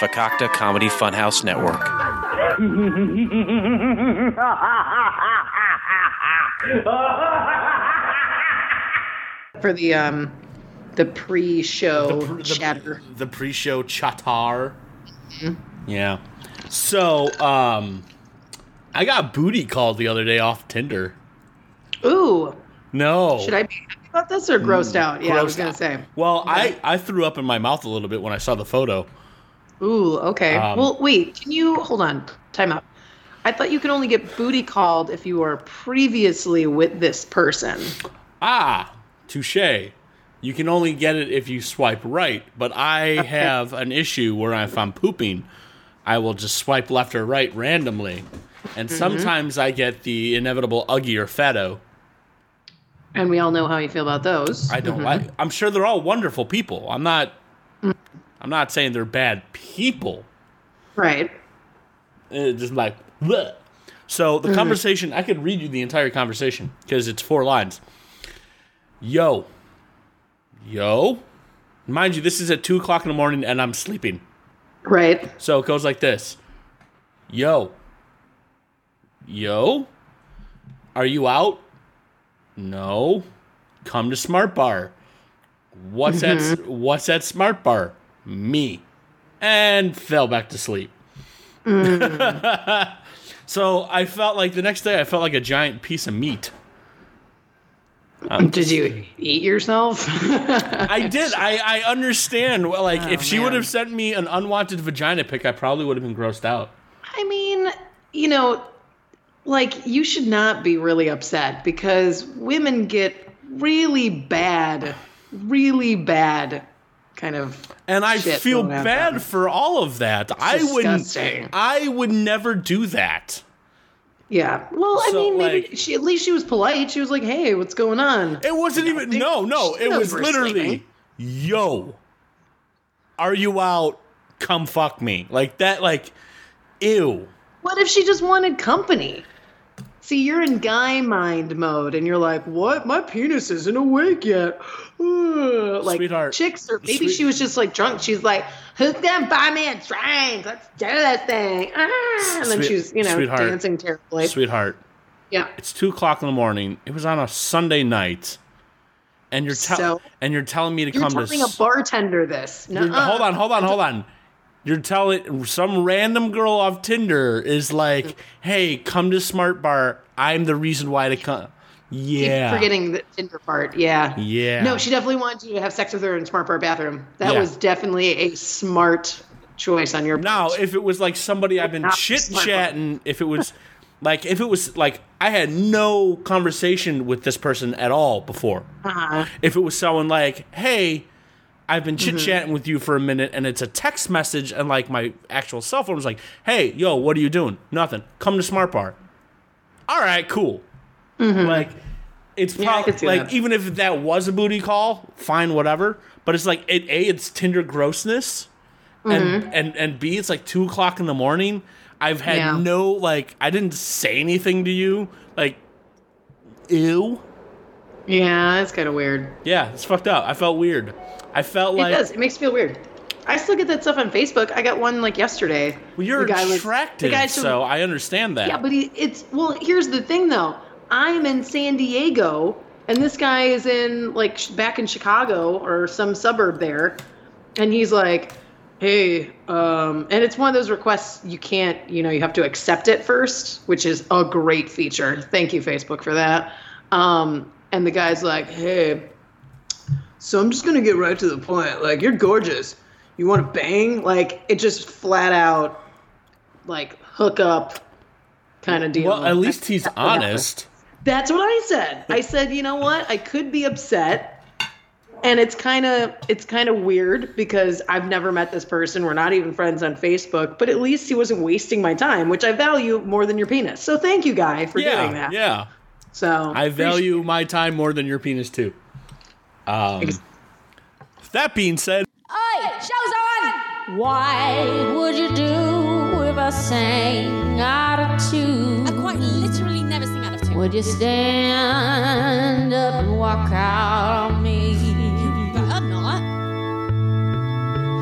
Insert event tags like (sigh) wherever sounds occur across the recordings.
Fakakta Comedy Funhouse Network. (laughs) For the um the pre-show chatter. the pre-show chatar. Yeah. So, um, I got booty called the other day off Tinder. Ooh, No. should I be happy about this or grossed out? Yeah, I was gonna say. Well, I I threw up in my mouth a little bit when I saw the photo. Ooh, okay. Um, well, wait. Can you hold on? Time out. I thought you could only get booty called if you were previously with this person. Ah, touche. You can only get it if you swipe right, but I have an issue where if I'm pooping, I will just swipe left or right randomly. And Mm-hmm. sometimes I get the inevitable Uggy or Fatto. And we all know how you feel about those. I don't mm-hmm. like. I'm sure they're all wonderful people. I'm not. I'm not saying they're bad people. Right. It's just like. Bleh. So the mm. conversation, I could read you the entire conversation because it's four lines. Yo, yo, mind you, this is at two o'clock in the morning and I'm sleeping. Right. So it goes like this. Yo, yo, are you out? No. Come to Smart Bar. What's that? Mm-hmm. What's that Smart Bar? Me. And fell back to sleep. Mm. (laughs) so I felt like the next day I felt like a giant piece of meat. Um, did you eat yourself? (laughs) I did. I, I understand. Well, Like oh, if she would have sent me an unwanted vagina pic, I probably would have been grossed out. I mean, you know, like you should not be really upset because women get really bad, really bad kind of And I feel bad them. for all of that. I wouldn't. disgusting. I would never do that. Yeah. Well, I mean, maybe like- she at least she was polite. She was like, "Hey, what's going on?" It wasn't even. they- No, no. It was literally, sleeping. yo, are you out? Come fuck me. Like that. Like, ew. What if she just wanted company? See, you're in guy mind mode, and you're like, "What? My penis isn't awake yet." Ugh. (sighs) like Sweetheart. chicks, or maybe Sweet- she was just like drunk. She's like, "Who's gonna buy me a drink? Let's do this thing." Ah, and then Sweet- she's, you know, sweetheart. dancing terribly. Sweetheart, Yeah. it's two o'clock in the morning. It was on a Sunday night, and you're tell So- and you're telling me to. You're come to. telling a s- bartender this. Nuh-uh. hold on, hold on, hold on. You're telling some random girl off Tinder is like, "Hey, come to Smart Bar. I'm the reason why to come." Keep Yeah, forgetting the Tinder part. Yeah. Yeah. No, she definitely wanted you to have sex with her in Smart Bar bathroom. That Yeah. was definitely a smart choice on your part. Now, if it was like somebody I've been chit chatting, if it was like if it was like I had no conversation with this person at all before. Uh-huh. If it was someone like, "Hey, I've been Mm-hmm. chit chatting with you for a minute," and it's a text message, and like my actual cell phone was like, "Hey, yo, what are you doing? Nothing. Come to Smart Bar." All right, cool. Like it's Mm-hmm. Yeah, I probably see like that. even if that was a booty call, fine, whatever. But it's like it, a it's Tinder grossness, and Mm-hmm. and and b it's like two o'clock in the morning. I've had Yeah. no like I didn't say anything to you like, ew. Yeah, it's kind of weird. Yeah, it's fucked up. I felt weird. I felt like it does. It makes me feel weird. I still get that stuff on Facebook. I got one like yesterday. well, you're The guy was- attractive, the from- so I understand that. Yeah, but he, it's well. Here's the thing, though. I'm in San Diego, and this guy is in like sh- back in Chicago or some suburb there, and he's like, "Hey," um, and it's one of those requests you can't, you know, you have to accept it first, which is a great feature. Thank you, Facebook, for that. Um, and the guy's like, "Hey, so I'm just gonna get right to the point. Like, you're gorgeous. You want to bang? Like, it just flat out, like, hook up kind of deal. well, at least he's honest. That's what I said. I said, you know what? I could be upset. And it's kind of it's kind of weird because I've never met this person. We're not even friends on Facebook, but at least he wasn't wasting my time, which I value more than your penis. So thank you, guy, for doing that. yeah. So I value my time more than your penis too. Um, that being said, Oi, show's on. Why would you do if I sang out of tune? I quite literally never sing out of tune. Would you stand up and walk out on me? You better uh, not.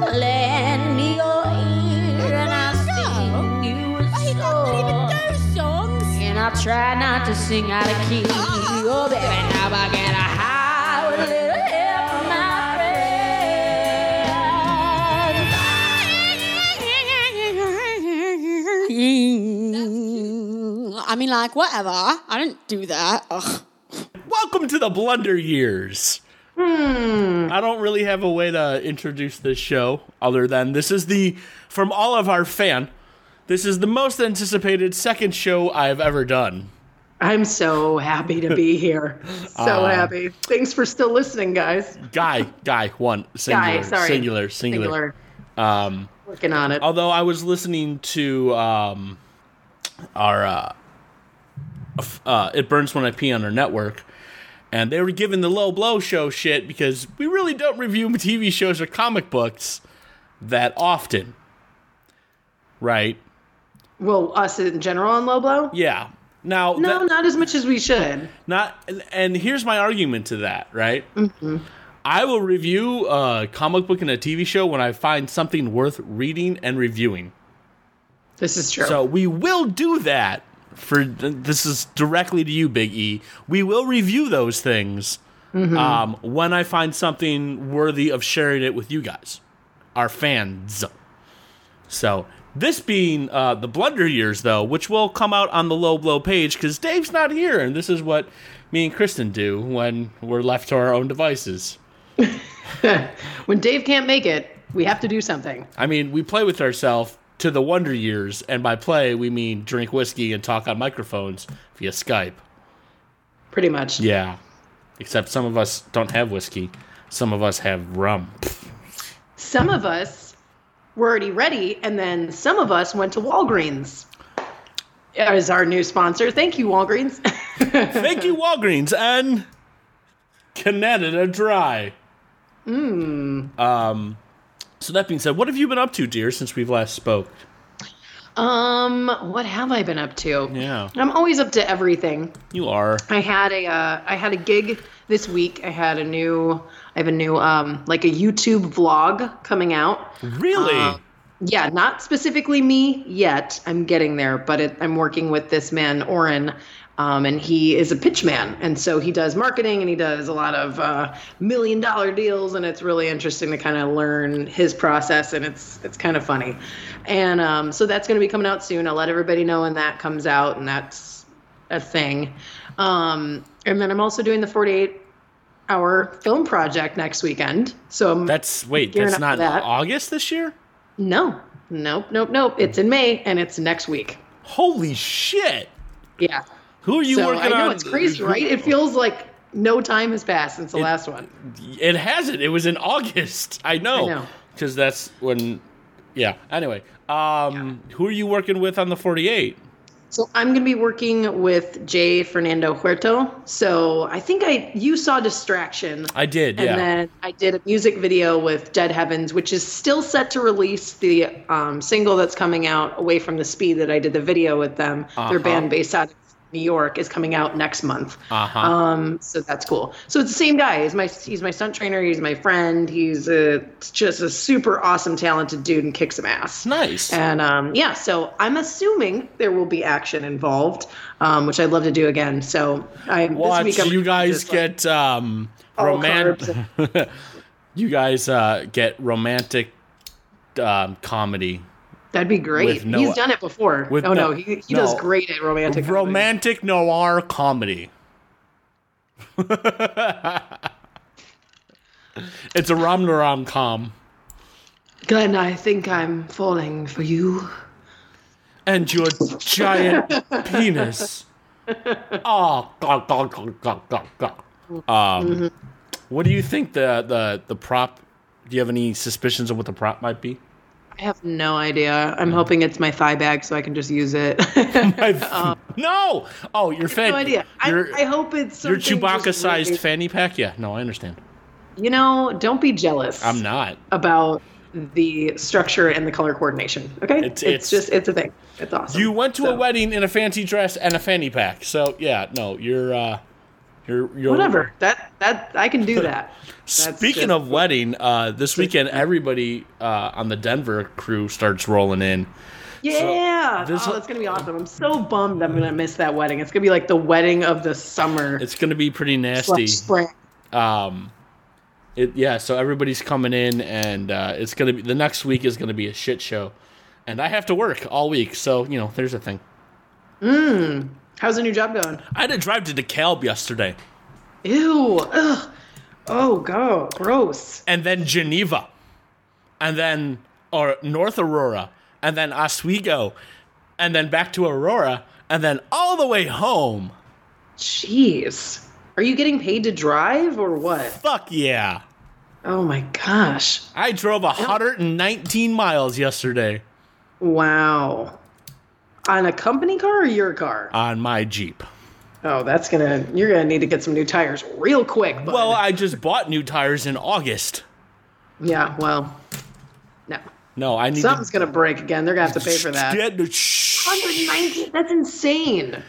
Uh. Lend me your ear and I'll sing you a song. not even those songs. And I try not to sing out of key. Oh, oh baby, now I get a high. I mean, like, whatever. I didn't do that. Ugh. Welcome to the Blunder Years. I don't really have a way to introduce this show other than this is the, from all of our fan, this is the most anticipated second show I've ever done. I'm so happy to be (laughs) here. So Uh, happy. Thanks for still listening, guys. Guy, guy, one, singular, Guy, sorry. singular, singular. Um, Working on it. although I was listening to um, our uh, uh, "It Burns When I Pee" on our network, and they were giving the low blow show shit because we really don't review (laughs) TV shows or comic books that often, right? Well, us in general on low blow? Yeah. Now, No, that- not as much as we should. Not and, and here's my argument to that, right? I will review a comic book and a TV show when I find something worth reading and reviewing. This is true. So we will do that for this is directly to you, Big E. We will review those things um, when I find something worthy of sharing it with you guys, our fans. So this being uh, the blunder years, though, which will come out on the low blow page because Dave's not here, and this is what me and Kristen do when we're left to our own devices. (laughs) when Dave can't make it, we have to do something. I mean, we play with ourselves to the wonder years, and by play we mean drink whiskey and talk on microphones via Skype. Pretty much. Yeah, except some of us don't have whiskey. Some of us have rum. Some of us were already ready, and then some of us went to Walgreens as our new sponsor. Thank you, Walgreens. (laughs) Thank you, Walgreens and Canada Dry. Mm. Um. So that being said, what have you been up to, dear, since we've last spoke? um, what have I been up to? Yeah, I'm always up to everything. you are. I had a uh, I had a gig this week. I had a new I have a new um like a YouTube vlog coming out. Really? Uh, Yeah, not specifically me yet. I'm getting there, but it, I'm working with this man Oren, um, and he is a pitch man, and so he does marketing and he does a lot of uh, million dollar deals, and it's really interesting to kind of learn his process, and it's it's kind of funny, and um, so that's going to be coming out soon. I'll let everybody know when that comes out, and that's a thing. Um, and then I'm also doing the 48 hour film project next weekend. So I'm that's wait. That's not that. August this year. no, nope, nope, nope. It's in May and it's next week. Holy shit! Yeah. Who are you so working I know on? it's crazy, right? It feels like no time has passed since the last one. It hasn't. It was in August. I know. I know. Because that's when. Yeah. Anyway, um, who are you working with on the 48? So I'm going to be working with Jay Fernando Huerto. So I think I you saw Distraction. I did. Yeah. And Yeah. then I did a music video with Dead Heavens, which is still set to release the um, single that's coming out away from the speed that I did the video with them. Uh-huh. Their band based out of New York is coming out next month. Uh-huh. Um, so that's cool. So it's the same guy. He's my he's my stunt trainer. He's my friend. He's a, just a super awesome, talented dude and kicks some ass. nice. And um, yeah, so I'm assuming there will be action involved, um, which I'd love to do again. So I Watch this week you guys just, like, get um romantic. (laughs) you guys uh, get romantic um, comedy. That'd be great. no- He's done it before. with oh no- no, he, he does great at romantic. comedy. Romantic noir comedy. (laughs) it's a rom rom com. Glenn, I think I'm falling for you. and your giant (laughs) penis. Oh. Um, what do you think the, the the prop? Do you have any suspicions of what the prop might be? I have no idea. I'm hoping it's my thigh bag so I can just use it. (laughs) (laughs) no. Oh, your fan. no idea. I, Your, I hope it's your Chewbacca-sized really- fanny pack. Yeah. No, I understand. You know, don't be jealous. I'm not. about the structure and the color coordination. Okay, It's- it's, it's- just it's a thing. It's awesome. You went to a wedding in a fancy dress and a fanny pack. So yeah, no, you're uh, you're you're Whatever. (laughs) That that I can do (laughs) that. Speaking of wedding, uh, this weekend everybody uh, on the Denver crew starts rolling in. Yeah. this- oh, that's gonna be awesome. I'm so bummed I'm gonna miss that wedding. It's gonna be like the wedding of the summer. It's going to be pretty nasty. spring. Um, it yeah. So everybody's coming in, and uh, it's to be the next week is going to be a shit show, and I have to work all week. So you know, there's a thing. How's the new job going? I had to drive to DeKalb yesterday, Ew. Ugh. Oh, go. Gross. and then Geneva, and then or North Aurora, and then Oswego, and then back to Aurora, and then all the way home. Jeez. Are you getting paid to drive or what? Fuck yeah! Oh my gosh. I drove 119 miles yesterday Wow. On a company car or your car? on my Jeep. Oh, that's gonna. You're gonna need to get some new tires real quick. Bud. Well, I just bought new tires in August. yeah. Well, no. No, I need Something's to gonna break again. They're gonna have to pay for that. Shh. 119. That's insane. That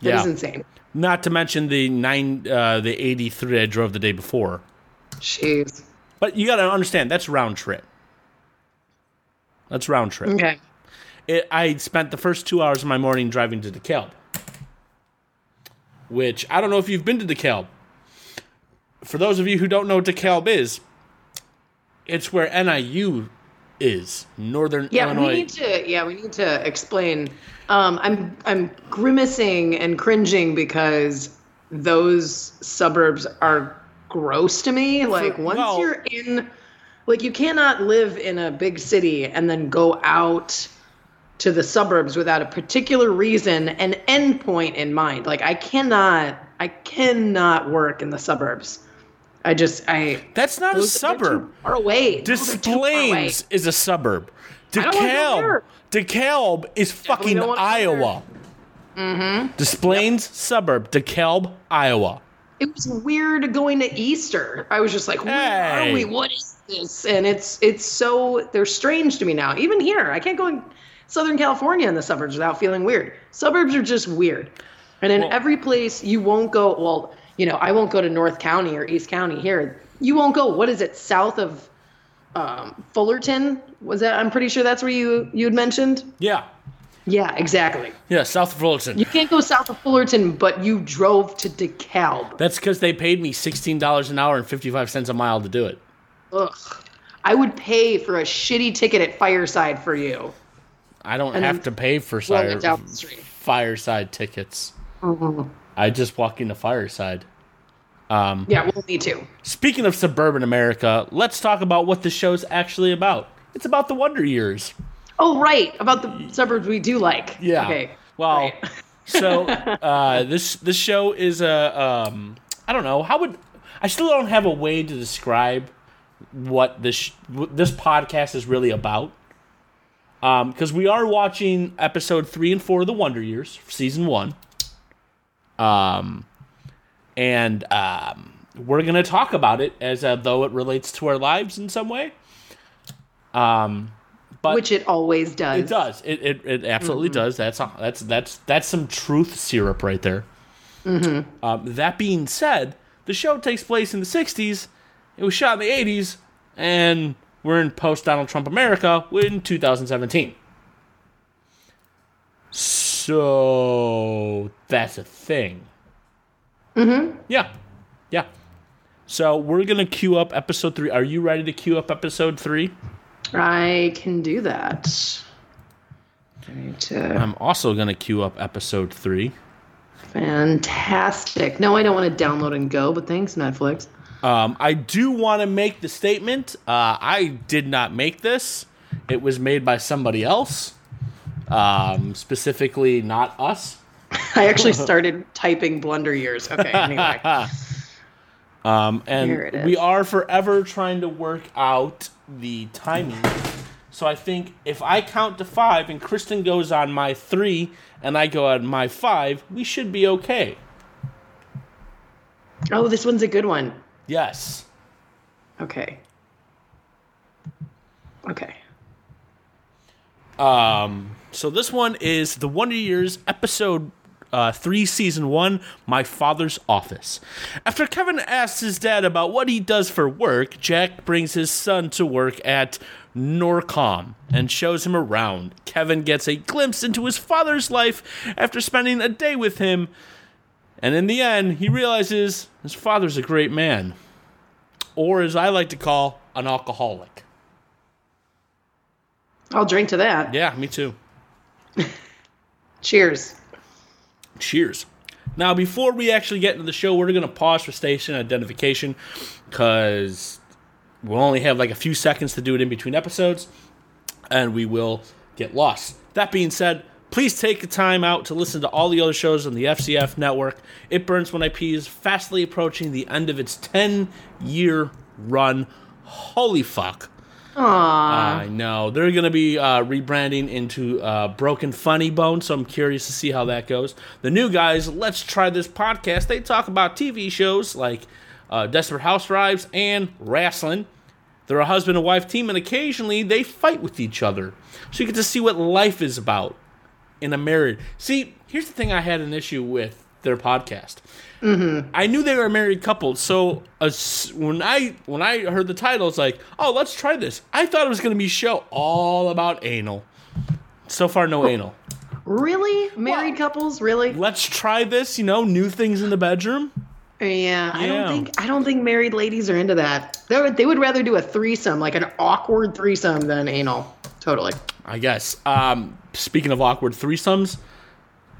Yeah. is insane. Not to mention the nine, uh, the 83 I drove the day before. Jeez. But you got to understand that's round trip. That's round trip. Okay. It, I spent the first two hours of my morning driving to DeKalb, which I don't know if you've been to DeKalb. For those of you who don't know what DeKalb is, it's where NIU is, Northern Yeah, Illinois. we need to. Yeah, we need to explain. Um, I'm I'm grimacing and cringing because those suburbs are gross to me. Like once well- you're in, like you cannot live in a big city and then go out to the suburbs without a particular reason and endpoint in mind. Like I cannot, I cannot work in the suburbs. I just I. That's not a those- too suburb. Far away. Des they're too far away. Plains is a suburb. DeKalb. DeKalb is fucking don't wanna go there. Iowa. Mm-hmm. Des Plaines suburb, DeKalb, Iowa. it was weird going to Easter. I was just like, where Hey. are we? What is this? And it's it's so they're strange to me now. Even here, I can't go in Southern California in the suburbs without feeling weird. Suburbs are just weird. And in Well- every place you won't go, well, you know, I won't go to North County or East County here. You won't go, what is it, south of um, Fullerton? Was that I'm pretty sure that's where you you had mentioned? Yeah. Yeah, exactly. Yeah, South of Fullerton. You can't go south of Fullerton, but you drove to DeKalb. That's because they paid me $16 an hour and 55 cents a mile to do it. Ugh. I would pay for a shitty ticket at Fireside for you. I don't And have to pay for roll fire, it down the street. fireside tickets. Mm-hmm. I just walk into Fireside. Yeah, well, me too. Speaking of suburban America, let's talk about what the show's actually about. It's about the Wonder Years. Oh, right. About the suburbs we do like. Yeah. Okay. Well, Right. (laughs) so (laughs) uh, this this show is a um, I don't know how would I still don't have a way to describe what this what this podcast is really about. Um, because we are watching episode three and four of the Wonder Years, season one. Um, and um, we're gonna talk about it as uh, though it relates to our lives in some way. Um, but Which it always does. it does. It it, it absolutely does. That's that's that's that's some truth syrup right there. Um, that being said, the show takes place in the '60s. It was shot in the '80s, and we're in post Donald Trump America in 2017. So that's a thing. Mm-hmm. Yeah, yeah. So we're gonna queue up episode three. Are you ready to queue up episode three? I can do that. I need to. I'm also gonna queue up episode three. Fantastic. No, I don't want to download and go, but thanks, Netflix. Um, I do want to make the statement. Uh, I did not make this. It was made by somebody else, um, specifically not us. I actually started typing blunder years. Okay, anyway. (laughs) Um, and we are forever trying to work out the timing. So I think if I count to five and Kristen goes on my three and I go on my five, we should be okay. oh, this one's a good one. Yes. Okay. Okay. Um, so this one is the Wonder Years episode uh, three, season one, My Father's Office. After Kevin asks his dad about what he does for work, Jack brings his son to work at Norcom and shows him around. Kevin gets a glimpse into his father's life after spending a day with him, and in the end, he realizes his father's a great man, or as I like to call, an alcoholic. I'll drink to that. Yeah, me too. (laughs) Cheers. Cheers. Now, before we actually get into the show, we're going to pause for station identification because we'll only have like a few seconds to do it in between episodes and we will get lost. That being said, please take the time out to listen to all the other shows on the FCF network. It Burns When I Pee is fastly approaching the end of its 10 year run. Holy fuck. Aww. I know. They're going to be uh, rebranding into uh, Broken Funny Bone, so I'm curious to see how that goes. The new guys, Let's Try This podcast, they talk about TV shows like uh, Desperate Housewives and wrestling. They're a husband and wife team, and occasionally they fight with each other. So you get to see what life is about in a marriage. See, here's the thing I had an issue with their podcast. I knew they were a married couple, so when I when I heard the title, it's like, oh, let's try this. I thought it was going to be a show all about anal. So far, no anal. really? Married couples? Really? Let's try this. You know, new things in the bedroom. Yeah, I don't think I don't think married ladies are into that. They would, they would rather do a threesome, like an awkward threesome, than anal. Totally. I guess. Um, speaking of awkward threesomes,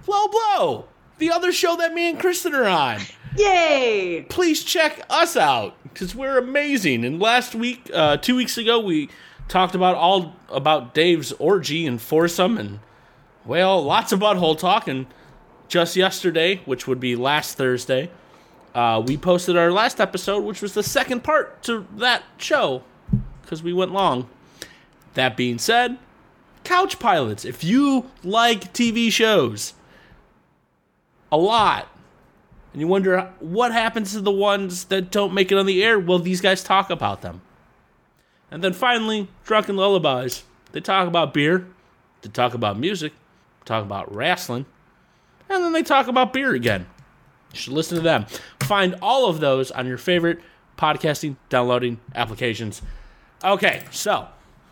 Low Blow, the other show that me and Kristen are on. Yay! please check us out because we're amazing. And last week, uh, two weeks ago, we talked about all about Dave's orgy and foursome, and well, lots of butthole talk. And just yesterday, which would be last Thursday, uh, we posted our last episode, which was the second part to that show because we went long. That being said, Couch Pilots. If you like TV shows a lot, and you wonder what happens to the ones that don't make it on the air. Well, these guys talk about them. And then finally, Drunken Lullabies. They talk about beer, they talk about music, talk about wrestling, and then they talk about beer again. You should listen to them. Find all of those on your favorite podcasting downloading applications. Okay, so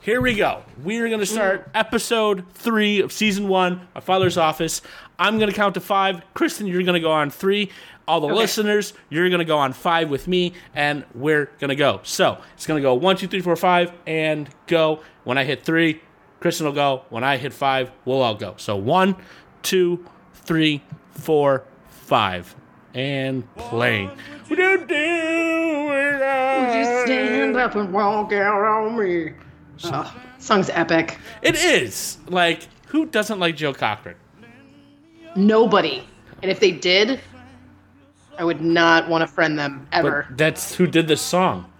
here we go. We are going to start episode three of season one, My Father's Office. I'm going to count to five. Kristen, you're going to go on three. All the listeners, you're going to go on five with me, and we're going to go. So it's going to go one, two, three, four, five, and go. When I hit three, Kristen will go. When I hit five, we'll all go. So one, two, three, four, five. And playing. We do do it Would you stand up and walk out on me? Oh, song's epic. It is. Like, who doesn't like Joe Cocker? Nobody. And if they did, I would not want to friend them ever. But that's who did this song.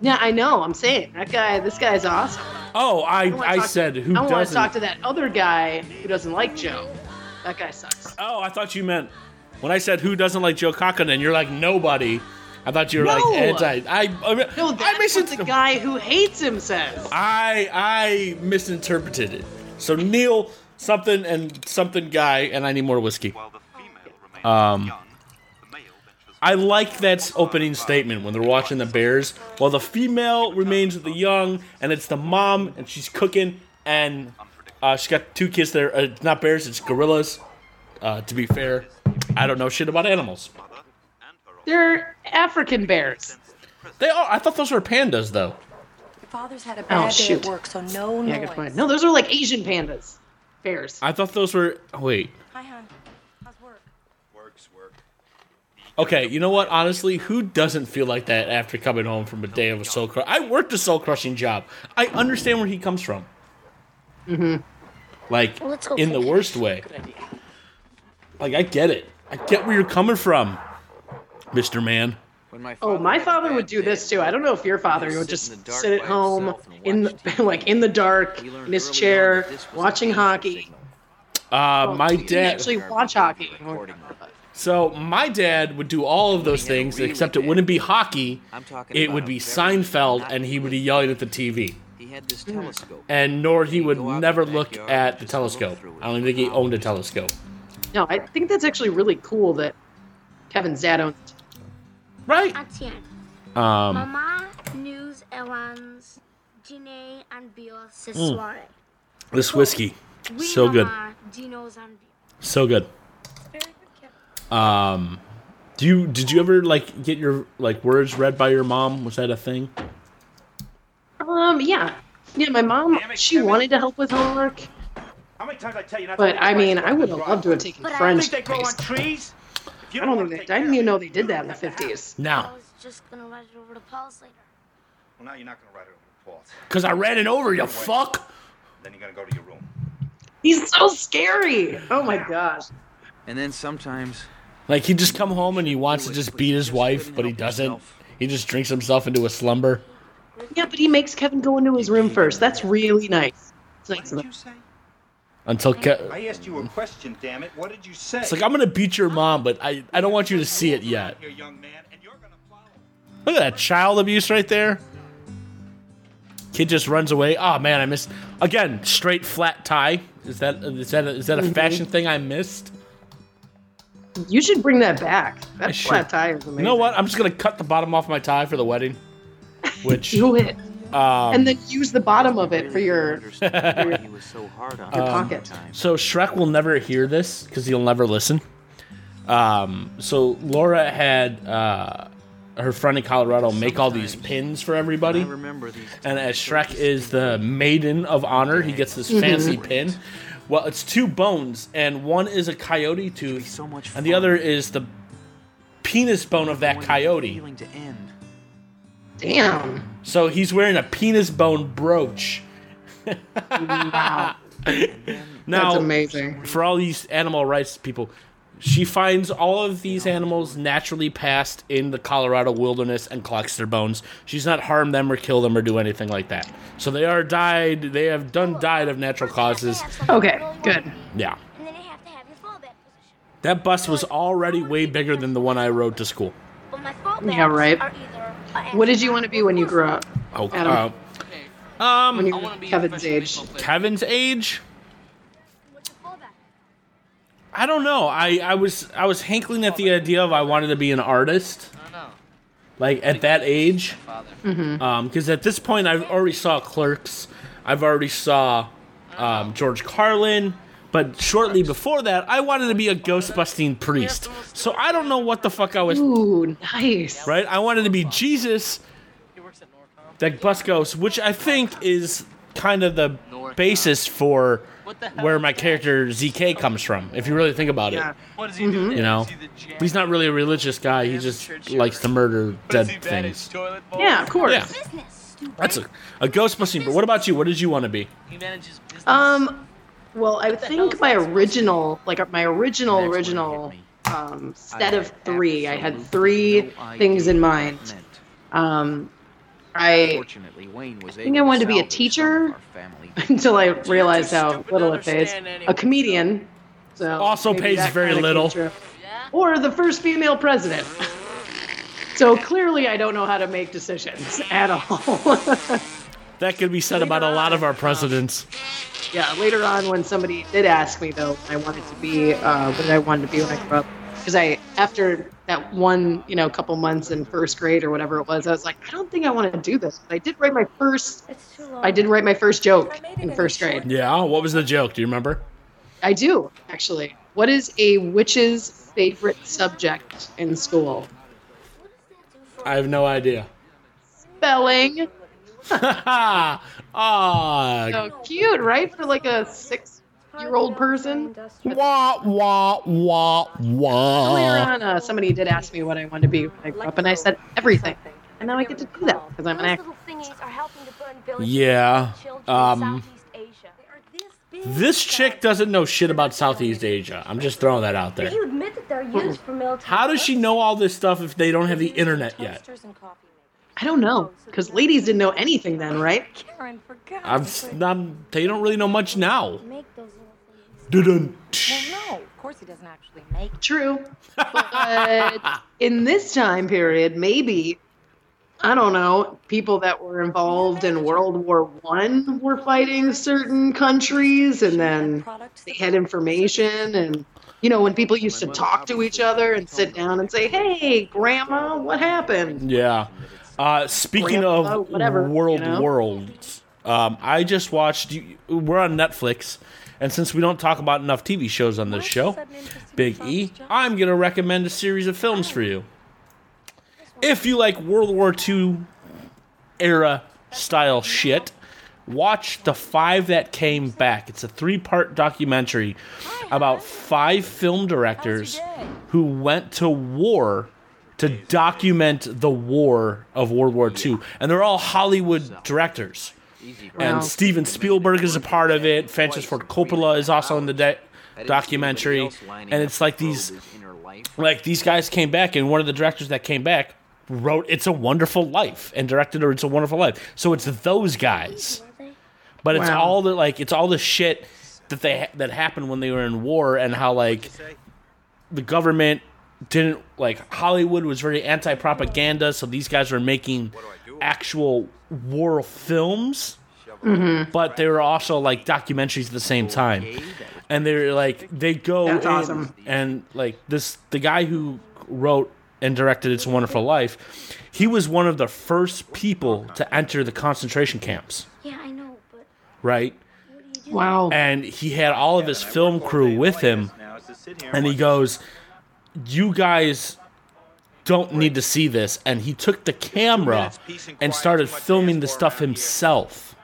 yeah, I know. I'm saying that guy. This guy's awesome. Oh, I, wanna I talk- said who I want to talk to that other guy who doesn't like Joe. That guy sucks. oh, I thought you meant when I said who doesn't like Joe Cocker, and you're like nobody. I thought you were No. like anti. I I, No, I, that's what the guy who hates him says. I I misinterpreted it. So Neil something and something guy, and I need more whiskey. While the female remains Um, young, the male ventures I like that opening statement when they're watching the Bears. While the female remains with the young, and it's the mom, and she's cooking, and uh, she's got two kids there. Uh, not bears, it's gorillas. Uh, to be fair, I don't know shit about animals. Mother and her They're African bears. They are. I thought those were pandas, though. Your father's had a bad day shoot. at work, so no Yeah, noise. good point. No, those are like Asian pandas. Bears. I thought those were. oh, wait. Hi, hon. How's work? works work. Okay, you know what? Honestly, who doesn't feel like that after coming home from a day of a soul crush? I worked a soul crushing job. I understand where he comes from. Mm-hmm. Like let's in the worst way. Like I get it. I get where you're coming from, Mister Man. Oh, my father would do this too. I don't know if your father would just sit at home in the, (laughs) like in the dark in his chair watching hockey. Uh, my dad. actually watch hockey. So my dad would do all of those things, except it wouldn't be hockey. I'm talking It would be Seinfeld, and he would be yelling at the TV. He had this telescope. And nor he would Go out in never look at the telescope. I don't think he owned a telescope. No, I think that's actually really cool that Kevin's dad owns. Right. Etienne, Um. Mama news Ewan's Janae and Bill Mm. se. This whiskey, Oui, so good, maman, Dino's and Bill. so good. Um, do you did you ever like get your like words read by your mom? Was that a thing? Um, yeah. Yeah, my mom, Damn it, she Kevin. wanted to help with homework, How many times I tell you not but to I make mean, I would before have you loved to have drive? taken But I French. Think they grow on trees? If you I don't think they, I didn't even know it, they did that in the have to have it. 50s. I Now, was just gonna write it over to Paul's later. Well, now you're not gonna write it over to Paul's. because I ran it over you, fuck. Then you're gonna go to your room. He's so scary. Oh my gosh. And then sometimes Like he just come home and he wants to just beat his wife, but he doesn't. He just drinks himself into a slumber. Yeah, but he makes Kevin go into his room first. That's really nice. It's What nice did you say? Until Ke- I asked you a question, damn it. What did you say? it's like I'm gonna beat your mom, but I I don't want you to see it yet. Here, young man, and you're gonna follow. Look at that child abuse right there. Kid just runs away. Oh man, I missed again. Straight flat tie. Is that is that a, is that a mm-hmm. fashion thing I missed? You should bring that back. That flat tie is amazing. You know what? I'm just gonna cut the bottom off my tie for the wedding. (laughs) Which Do it. Um, And then use the bottom of it for your. (laughs) understood why so Your pocket. sometimes. So Shrek will never hear this because he'll never listen. Um, so Laura had uh, her friend in Colorado make all these pins for I everybody, remember these. and as Shrek is the maiden of honor, he gets this fancy pin. Well, it's two bones, and one is a coyote tooth, so much and the other is the penis bone of that coyote. To end. Damn. So he's wearing a penis bone brooch. Wow. (laughs) Now, That's amazing. for all these animal rights people, she finds all of these animals naturally passed in the Colorado wilderness and collects their bones. She's not harmed them or killed them or do anything like that. So they are died. They have done died of natural causes. Okay, good. Yeah, And then you have to have your fallback position. that bus was already way bigger than the one I rode to school. But my fallbacks Yeah, right. Are either a What did you want to be when you grew up? Oh, Adam. uh, um, When you were Kevin's age? Kevin's age. What's your fallback? I don't know. I, I was I was hankling at the idea of I wanted to be an artist. Like at that age, because at this point I've already saw Clerks, I've already saw um, George Carlin, but shortly before that I wanted to be a ghost busting priest. So I don't know what the fuck I was. Ooh, nice. Right, I wanted to be Jesus, that bus ghost, which I think is kind of the basis for where my character ZK comes from. If you really think about it. Yeah. it. You know, he's not really a religious guy. He just likes to murder dead things. Yeah, of course. Yeah, that's a, a ghost busting. But what about you? What did you want to be? Um, well, I think my original, like my original, original um, set of three, I had three things in mind. Um, I Fortunately, Wayne was think I wanted to be a teacher. (laughs) until I realized how little it pays. A comedian. So Also pays very little. true. Or the first female president. (laughs) So clearly, I don't know how to make decisions at all. (laughs) That could be said about a lot of our presidents. yeah, later on, when somebody did ask me though, I wanted to be, uh, what did I wanted to be when I grew up? Because I, after that one, you know, couple months in first grade or whatever it was, I was like, I don't think I want to do this. But I did write my first, It's too long. I did write my first joke in first grade. Yeah. What was the joke? Do you remember? I do actually. What is a witch's favorite subject in school? I have no idea. Spelling. (laughs) ah, So cute, right? For like a six-year-old person. wah wah wah Later wah. on, uh, somebody did ask me what I wanted to be when I grew up, and I said everything. And now I get to do that because I'm an actor. little thingies are helping to burn villages Yeah, um, in Southeast Asia. They are this chick doesn't know shit about Southeast Asia. I'm just throwing that out there. you admit that they're used for military. How does she know all this stuff if they don't have the internet yet? I don't know oh, because ladies didn't know anything then, right? Karen forgot. I'm not. They don't really know much now. Make those little Dun-dun. Well, no, of course he doesn't actually make. True. (laughs) But in this time period, maybe I don't know, people that were involved in World War One were fighting certain countries and then they had information and you know, when people used to talk to each other and sit down and say, Hey, grandma, what happened? Yeah. Uh, speaking Grandpa, of whatever, world you know? worlds, um, I just watched. We're on Netflix, and since we don't talk about enough TV shows on this show, Big E, I'm gonna recommend a series of films for you. If you like World War II era style shit, watch The Five That Came Back. It's a three part documentary about five film directors who went to war to document the war of World War II. And they're all Hollywood directors. And Wow. Steven Spielberg is a part of it. Francis Ford Coppola is also in the de- documentary. And it's like these like these guys came back and one of the directors that came back wrote It's a Wonderful Life and directed or It's a Wonderful Life. So it's those guys. But it's Wow. all the like it's all the shit that they ha- that happened when they were in war and how like the government didn't like Hollywood was very anti-propaganda, so these guys were making actual war films, mm-hmm. but they were also like documentaries at the same time, and they're like they go That's in awesome. and like this the guy who wrote and directed It's a Wonderful Life, he was one of the first people to enter the concentration camps, Yeah, I know, but right? what do you do? Wow. And he had all of his film crew with him Now is to sit here and he goes, "You guys don't need to see this." And he took the camera and started filming the stuff himself,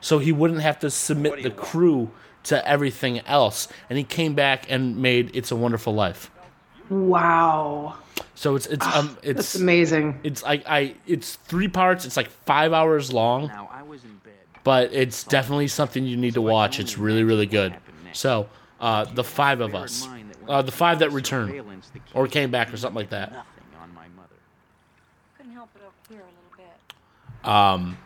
so he wouldn't have to submit the crew to everything else. And he came back and made "It's a Wonderful Life." Wow. So it's it's um That's it's amazing. it's like I it's three parts. It's like five hours long, Now I was in bed. but it's definitely something you need to watch. It's really really good. So uh, the five of us, uh, the five that returned or came back or something like that. Nothing on my mother. Couldn't help it over here a little bit. Um,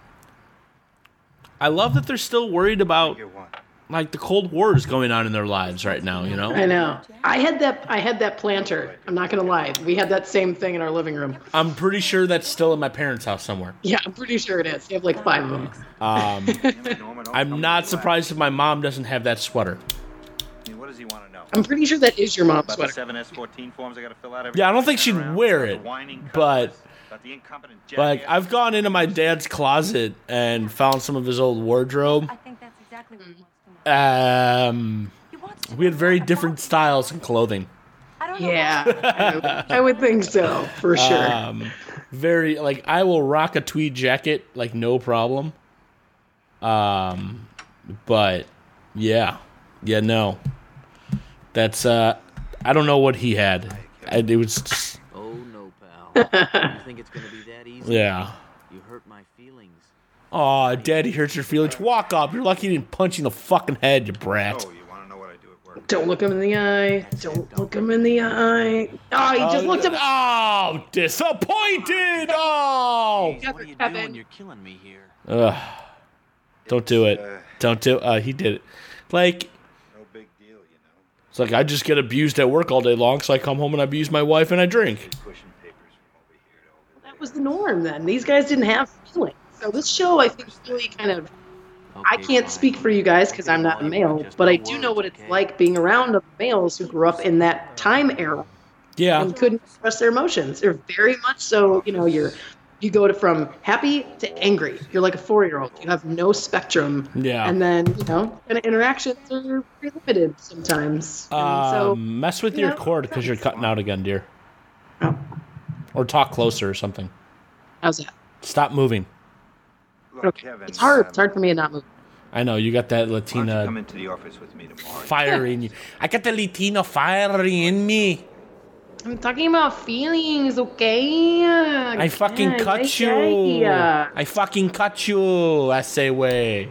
I love that they're still worried about like the Cold War is going on in their lives right now. You know, I know. I had that. I had that planter. I'm not gonna lie. We had that same thing in our living room. I'm pretty sure that's still in my parents' house somewhere. Yeah, I'm pretty sure it is. You have like five of them. Um, (laughs) Damn it, Norman, don't I'm not surprised if my mom doesn't have that sweater. I mean, what does he want to know? I'm pretty sure that is your mom's About sweater. the seven S14 forms I got to fill out every Yeah, I don't think she'd around? wear it, the but- customers? About the incompetent Like? I've gone into my dad's closet and found some of his old wardrobe. I think that's exactly what he wants to know. Um, He wants to we had very different styles and clothing. I don't know why. Yeah, I would think so for sure. Um, very like I will rock a tweed jacket like no problem. Um, but yeah, yeah, no, that's uh, I don't know what he had. I, it was just, Oh no, pal. (laughs) you think it's gonna be that easy? yeah. You hurt my feelings. Aw, daddy hurts your feelings. Walk up. You're lucky he didn't punch you in the fucking head, you brat. Oh, you want to know what I do at work? Don't look him in the eye. Don't look him in the eye. Oh, he just looked him. Oh, disappointed. Oh. What are you Kevin. doing? You're killing me here. Ugh. Don't do it. Uh, Don't do. Uh, he did it. Like no big deal, you know. It's like I just get abused at work all day long, so I come home and I abuse my wife and I drink. Pushing papers from over here to over there. That was the norm then. These guys didn't have feelings. So this show, I think, really kind of. I can't speak for you guys because I'm not a male, but I do know what it's like being around other males who grew up in that time era Yeah. and couldn't express their emotions. They're very much so. You know, you're you go to from happy to angry. You're like a four year old. You have no spectrum. Yeah. And then you know, kind of interactions are pretty limited sometimes. And so Um, mess with you your know, cord because you're cutting out again, dear. Oh. Or talk closer or something. how's that? Stop moving. Look, Okay. Kevin, It's hard. um, It's hard for me to not move. I know you got that Why don't come Latina into the office with me tomorrow? fire in you. I got the Latina fire in me. I'm talking about feelings, okay? I fucking Yeah, cut you. I fucking cut you. I say way.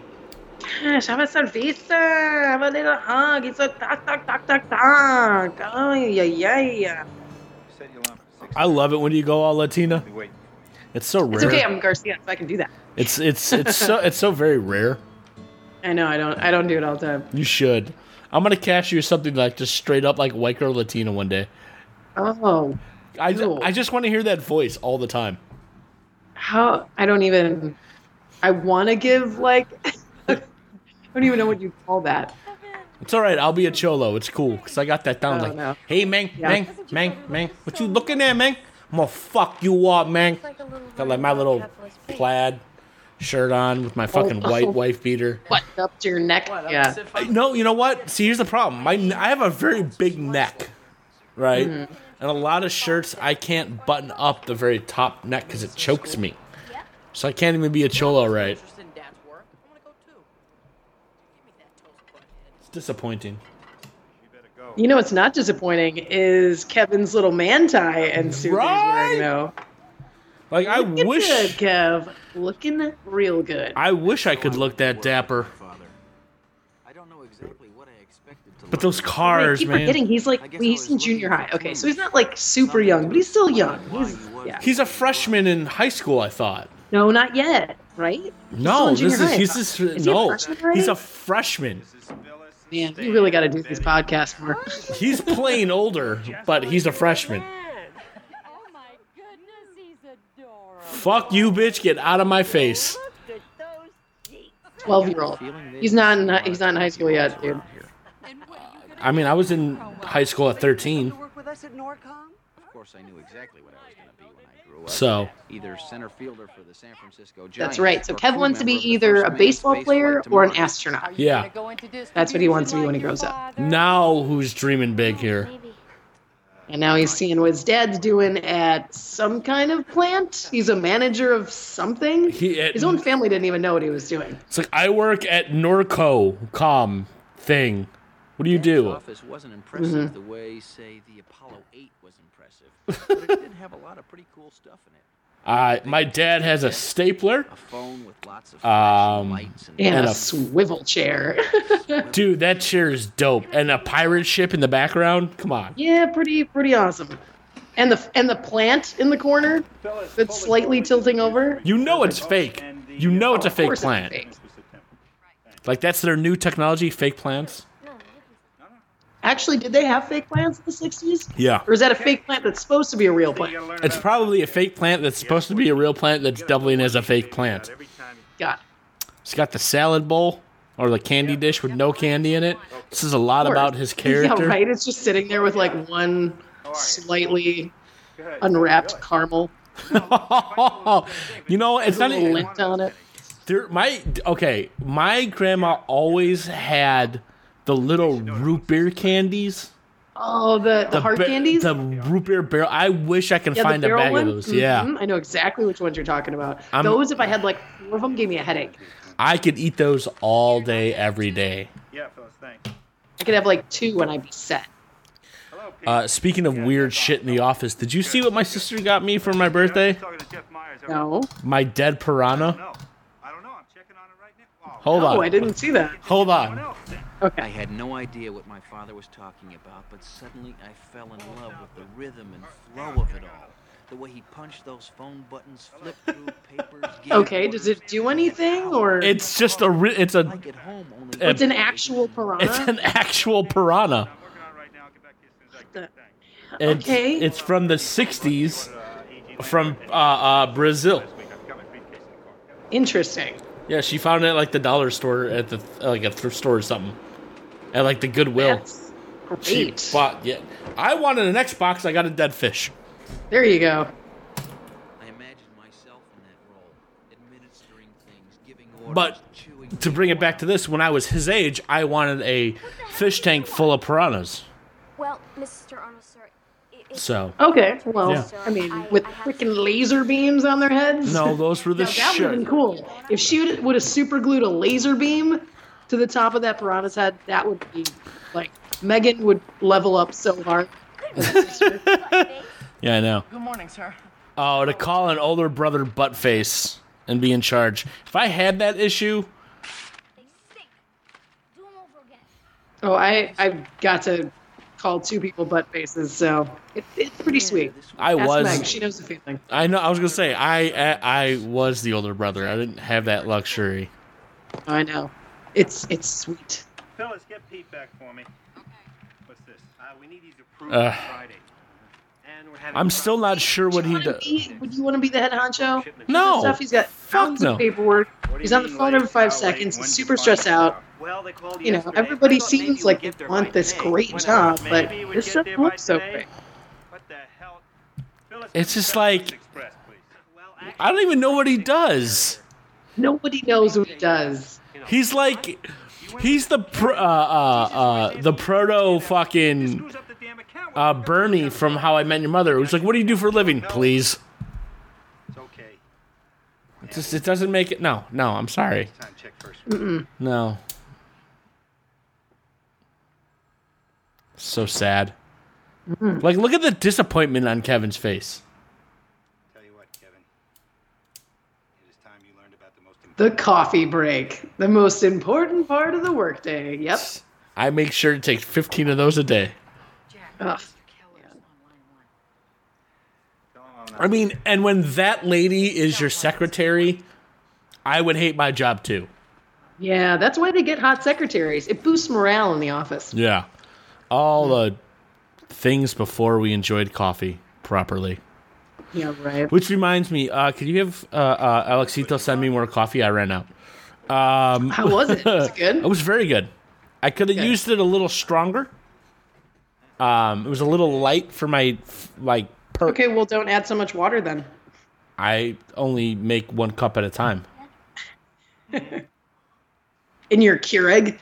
Gosh, have a cerveza. Have a little hug. It's a talk, talk, talk, talk, talk. Oh, yeah, yeah, yeah. Set your alarm for six. I love it when you go all Latina. It's so rare. It's okay. I'm Garcia, so I can do that. It's it's it's so (laughs) it's so very rare. I know. I don't. I don't do it all the time. You should. I'm gonna cash you something like just straight up like white girl Latina one day. Oh, I, Ew. I just want to hear that voice all the time. how? I don't even. I want to give like. (laughs) I don't even know what you call that. It's all right. I'll be a cholo. It's cool because I got that down. Oh, like, no. hey, Meng, Yeah. Meng, Meng, Meng. What you looking at, man? I'm gonna fuck you up, man. Like Got like my little plaid shirt on with my fucking Oh. white wife beater. What up to your neck. Yeah. No, you know what? See, here's the problem. My I have a very big neck, right? Mm-hmm. And a lot of shirts I can't button up the very top neck because it chokes me. So I can't even be a cholo right. Interested in Dad's work? I want to go too. Give me that toast butthead. It's disappointing. You know what's not disappointing is Kevin's little man tie and suit that he's Right? wearing though. Like I Looking wish good, Kev. Looking real good. I wish I could look that dapper. But those like. I cars, keep man. forgetting he's like well, he's was in junior high. Okay, so he's not like super young, but he's still young. He's yeah. He's a freshman in high school, I thought. No, not yet. Right? He's No, this is high. he's just Is he a no. freshman? He's a freshman. Man, you really got to do these podcasts more. He's playing older, (laughs) but he's a freshman. (laughs) Oh my goodness, he's adorable. Fuck you, bitch. Get out of my face. Twelve year old. He's not. In, he's not in high school yet, dude. I mean, I was in high school at 13, Of course, I knew exactly what I was going to be when I grew up. so Either center fielder for the San Francisco Giants. That's right. So or Kev wants to be member of the either a baseball player or an astronaut. yeah. That's what he wants to be when he grows up. Now who's dreaming big here? And now he's seeing what his dad's doing at some kind of plant. He's a manager of something. He at, His own family didn't even know what he was doing. It's like I work at Norco com thing. What do you Dad's do? office wasn't impressive the way, say, the Apollo 8 was impressive. (laughs) but it did have a lot of pretty cool stuff in it. Uh, my dad has a stapler. A phone with lots of Um, lights and, And, And a, a- swivel chair. Dude, that chair is dope. And a pirate ship in the background. Come on. yeah, pretty pretty awesome. And the and the plant in the corner that's slightly tilting over. You know it's fake. You know it's a fake course it's plant. Like that's their new technology, fake plants. Actually, did they have fake plants in the '60s? Yeah. Or is that a fake plant that's supposed to be a real plant? It's probably a fake plant that's supposed to be a real plant that's doubling as a fake plant. Got it. It's got the salad bowl or the candy dish with no candy in it. This is a lot about his (laughs) character. Yeah, right. It's just sitting there with like one slightly unwrapped caramel, (laughs) you know, it's a not little even, lint on it. there. My okay, my grandma always had the little root beer candies. Oh, the the, hard ba- candies. the root beer barrel. I wish I can yeah, the find a barrel bag one? of those. Yeah, Mhm, I know exactly which ones you're talking about. I'm- those, if I had like four of them, gave me a headache. I could eat those all day, every day. Yeah, Phyllis, thanks. I could have like two and I'd be set. Hello, Uh, speaking of weird shit in the office, did you see what my sister got me for my birthday? Talking to Jeff Myers. No, My dead piranha. No, I don't know. I'm checking on it right now. Oh, Hold no, on. I didn't see that. Hold someone on. Else then. I had no idea what my father was talking about, but suddenly I fell in love with the rhythm and flow of it all. The way he punched those phone buttons, flipped through (laughs) papers. okay. Does it do anything or It's just a. ri- It's a. Like at home, only It's it's an actual piranha? It's an actual piranha. I'm working on it right now. I'll get back to you as soon as I can. Thanks. It's, Okay. It's from the '60s, from uh, uh, Brazil. This week I've got my briefcase in the car. Interesting. Yeah, she found it at like the dollar store at the like a thrift store or something, at like the Goodwill. That's She great. bought yeah. I wanted an Xbox. I got a dead fish. There you go. I imagined myself in that role, administering things, giving orders, But chewing. to bring it back to this, when I was his age, I wanted a fish tank full of piranhas. Well, Mr. Arnold, sir. i- if- So Okay. Well, Yeah. I mean, with freaking laser beams on their heads. no, those were the (laughs) Now, that would have been cool. If she would have super glued a laser beam to the top of that piranha's head, that would be like Megan would level up so hard. (laughs) Yeah, I know. Good morning, sir. Oh, to call an older brother buttface and be in charge. If I had that issue, They stink. Do 'em over again. Oh, I I've got to call two people butt faces, so it, it's pretty sweet. I Ask was. Meg, she knows the feeling. I know. I was gonna say I, I I was the older brother. I didn't have that luxury. I know. It's it's sweet. Phyllis, get Pete back for me. What's this? Uh, we need these approved Uh, Friday. And we're having I'm still not sure what he does. Would you want to be the head honcho? No. Stuff. He's got Fuck tons no. of paperwork. What do you He's on the phone every five How seconds. He's super stressed out. Well, they called You know, everybody I thought maybe seems like get they want this today. great When job, but this get doesn't look so today. great. What the hell? It's just like I don't even know what he does. Nobody knows what he does. He's like he's the uh, uh, uh, the proto fucking uh, Barney from How I Met Your Mother. Who's like, "What do you do for a living, please?" It's okay. It just it doesn't make it. No, no, I'm sorry. No. So sad. Like, look at the disappointment on Kevin's face. Tell you what, Kevin. It is time you learned about the coffee break, the most important part of the workday. Yep. I make sure to take 15 of those a day. Ugh. I mean, and when that lady is your secretary, I would hate my job too. Yeah, that's why they get hot secretaries. It boosts morale in the office. Yeah. All the things before we enjoyed coffee properly. Yeah, right. Which reminds me, uh, could you have uh, uh, Alexito send me more coffee? I ran out. Um, How was it? It was it (laughs) good? It was very good. I could have Good. used it a little stronger. Um, it was a little light for my like. Per- Okay, well, don't add so much water then. I only make one cup at a time. (laughs) In your Keurig.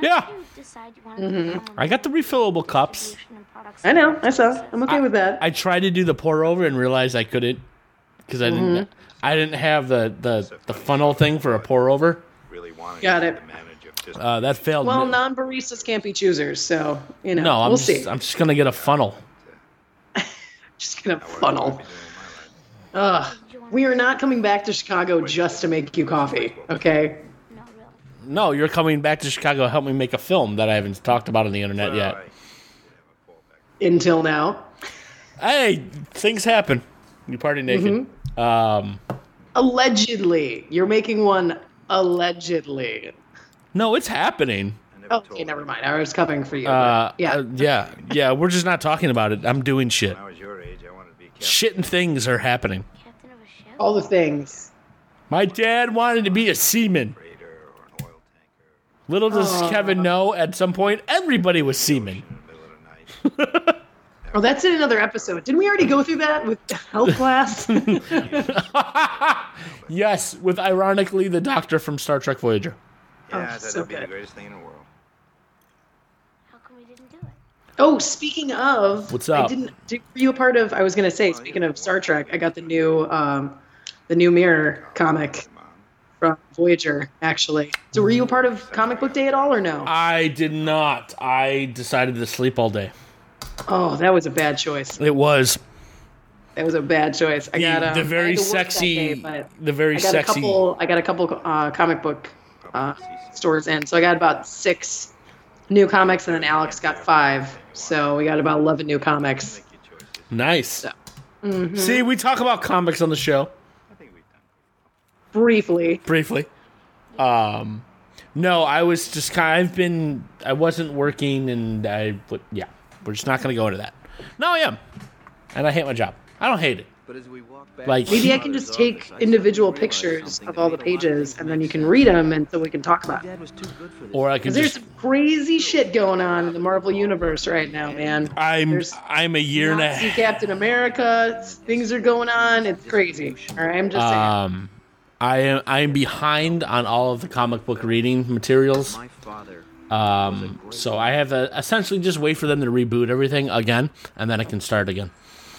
Yeah. Did you decide you wanted to become a I got the refillable cups. distribution and product I know. I saw. I'm okay with that. I tried to do the pour over and realized I couldn't because I didn't. Mm-hmm. I didn't have the, the, the funnel thing for a pour over. really wanted Got it. be the manager of just Uh, that failed. well, non baristas can't be choosers, so you know. no, I'm we'll just, see. I'm just gonna get a funnel. (laughs) just gonna funnel. Ugh. We are not coming back to Chicago just to make you coffee, okay? No, you're coming back to Chicago to help me make a film that I haven't talked about on the internet yet. Until now. Hey, things happen. You party naked. Mm-hmm. Um, Allegedly. You're making one allegedly. no, it's happening. Okay, never mind. I was coming for you. Uh, yeah. uh, yeah, yeah. We're just not talking about it. I'm doing shit. When I was your age, I wanted to be captain. Shit and things are happening. Captain of a ship? All the things. My dad wanted to be a seaman. Freighter or an oil tanker Little does Kevin know, at some point, everybody was seaman. in the middle of the night. Oh, that's in another episode. Didn't we already go through that with health class? (laughs) Yes, with ironically the doctor from Star Trek Voyager. Yeah, Oh, that'd be the greatest thing in the world. How come we didn't do it? oh, speaking of, What's up? I didn't. Did, were you a part of? I was gonna say, speaking of Star Trek, I got the new, um, the new Mirror comic from Voyager. Actually, so were you a part of Comic Book Day at all, or no? I did not. I decided to sleep all day. Oh, that was a bad choice. It was It was a bad choice. I the, got um, the very had to work that sexy, day, but the very I sexy. couple. I got a couple uh, comic book uh, stores in, so I got about six new comics, and then Alex got five. So we got about eleven new comics. Nice. Mm-hmm. See, we talk about comics on the show I think we've done. Briefly, briefly. Um, no, I was just kind. I've been. I wasn't working, and I. But yeah, we're just not going to go into that. No, I am, and I hate my job. I don't hate it. But as we walk back Like- maybe I can just take office, individual pictures of all the made a lot of pages, and then you can read them, and so we can talk about. it. was too good for this. Or I can Because there's some crazy shit going on in the Marvel universe right now, man. I'm. there's I'm a year and a half. Captain America. Things are going on. It's crazy. All right, I'm just saying. Um, I am. I am behind on all of the comic book reading materials. My father. Um, so I have to essentially just wait for them to reboot everything again, and then I can start again.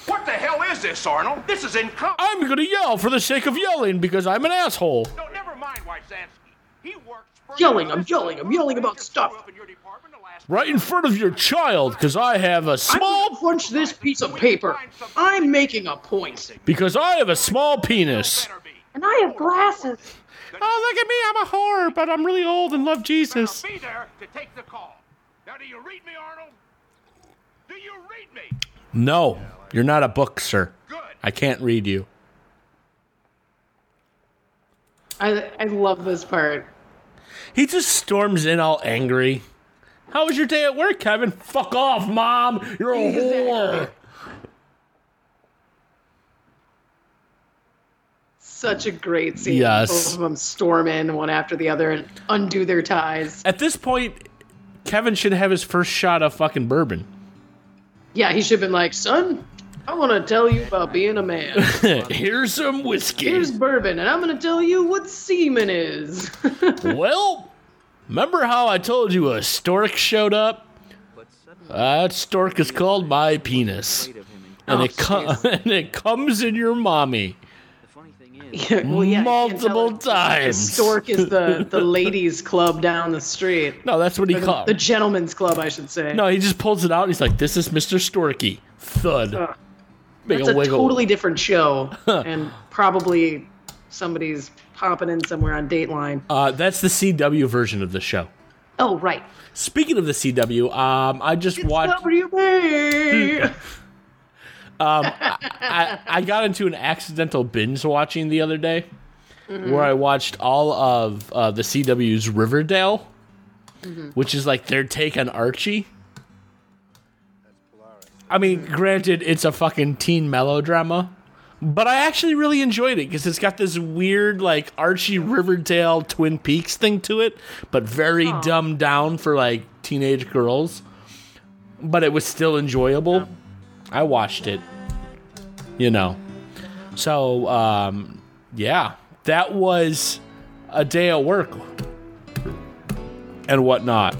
What the hell is this, Arnold? This is incompetent. I'm gonna yell for the sake of yelling because I'm an asshole. No, never mind, Wysansky. He works for Yelling, I'm yelling, I'm yelling about stuff. Up in your department the Right in front of your child, because I have a I'm small gonna crunch this piece of paper. I'm making a point. because I have a small penis. Better be. And I have glasses. Oh, look at me! I'm a whore, but I'm really old and love Jesus. Be there to take the call. Now, do you read me, Arnold? Do you read me? No, you're not a book, sir. Good. I can't read you. I I love this part. He just storms in all angry. How was your day at work, Kevin? Fuck off, mom. You're a whore. Such a great scene. Yes. Both of them storm in one after the other and undo their ties. At this point, Kevin should have his first shot of fucking bourbon. Yeah, he should have been like, son, I want to tell you about being a man. (laughs) Here's some whiskey. Here's bourbon, and I'm going to tell you what semen is. (laughs) well, remember how I told you a stork showed up? That stork is called my penis, and Oh, it com- (laughs) and it comes in your mommy (laughs) Yeah, well, yeah, you can't tell multiple times. stork is the, (laughs) the ladies' club down the street. No, that's what he the, called. the gentleman's club, I should say. No, he just pulls it out. and He's like, "This is Mr. Storky." Thud. Make That's a a totally different show, (laughs) and probably somebody's popping in somewhere on Dateline. Uh, that's the CW version of the show. Oh, right. Speaking of the CW, um, I just watched. Um, I, I got into an accidental binge watching the other day, Mhm. where I watched all of uh, the CW's Riverdale, Mhm. which is like their take on Archie. I mean, granted, it's a fucking teen melodrama, but I actually really enjoyed it because it's got this weird, like Archie Riverdale Twin Peaks thing to it, but very dumbed down for like teenage girls. But it was still enjoyable. I watched it, you know. So, um, yeah, that was a day at work and whatnot.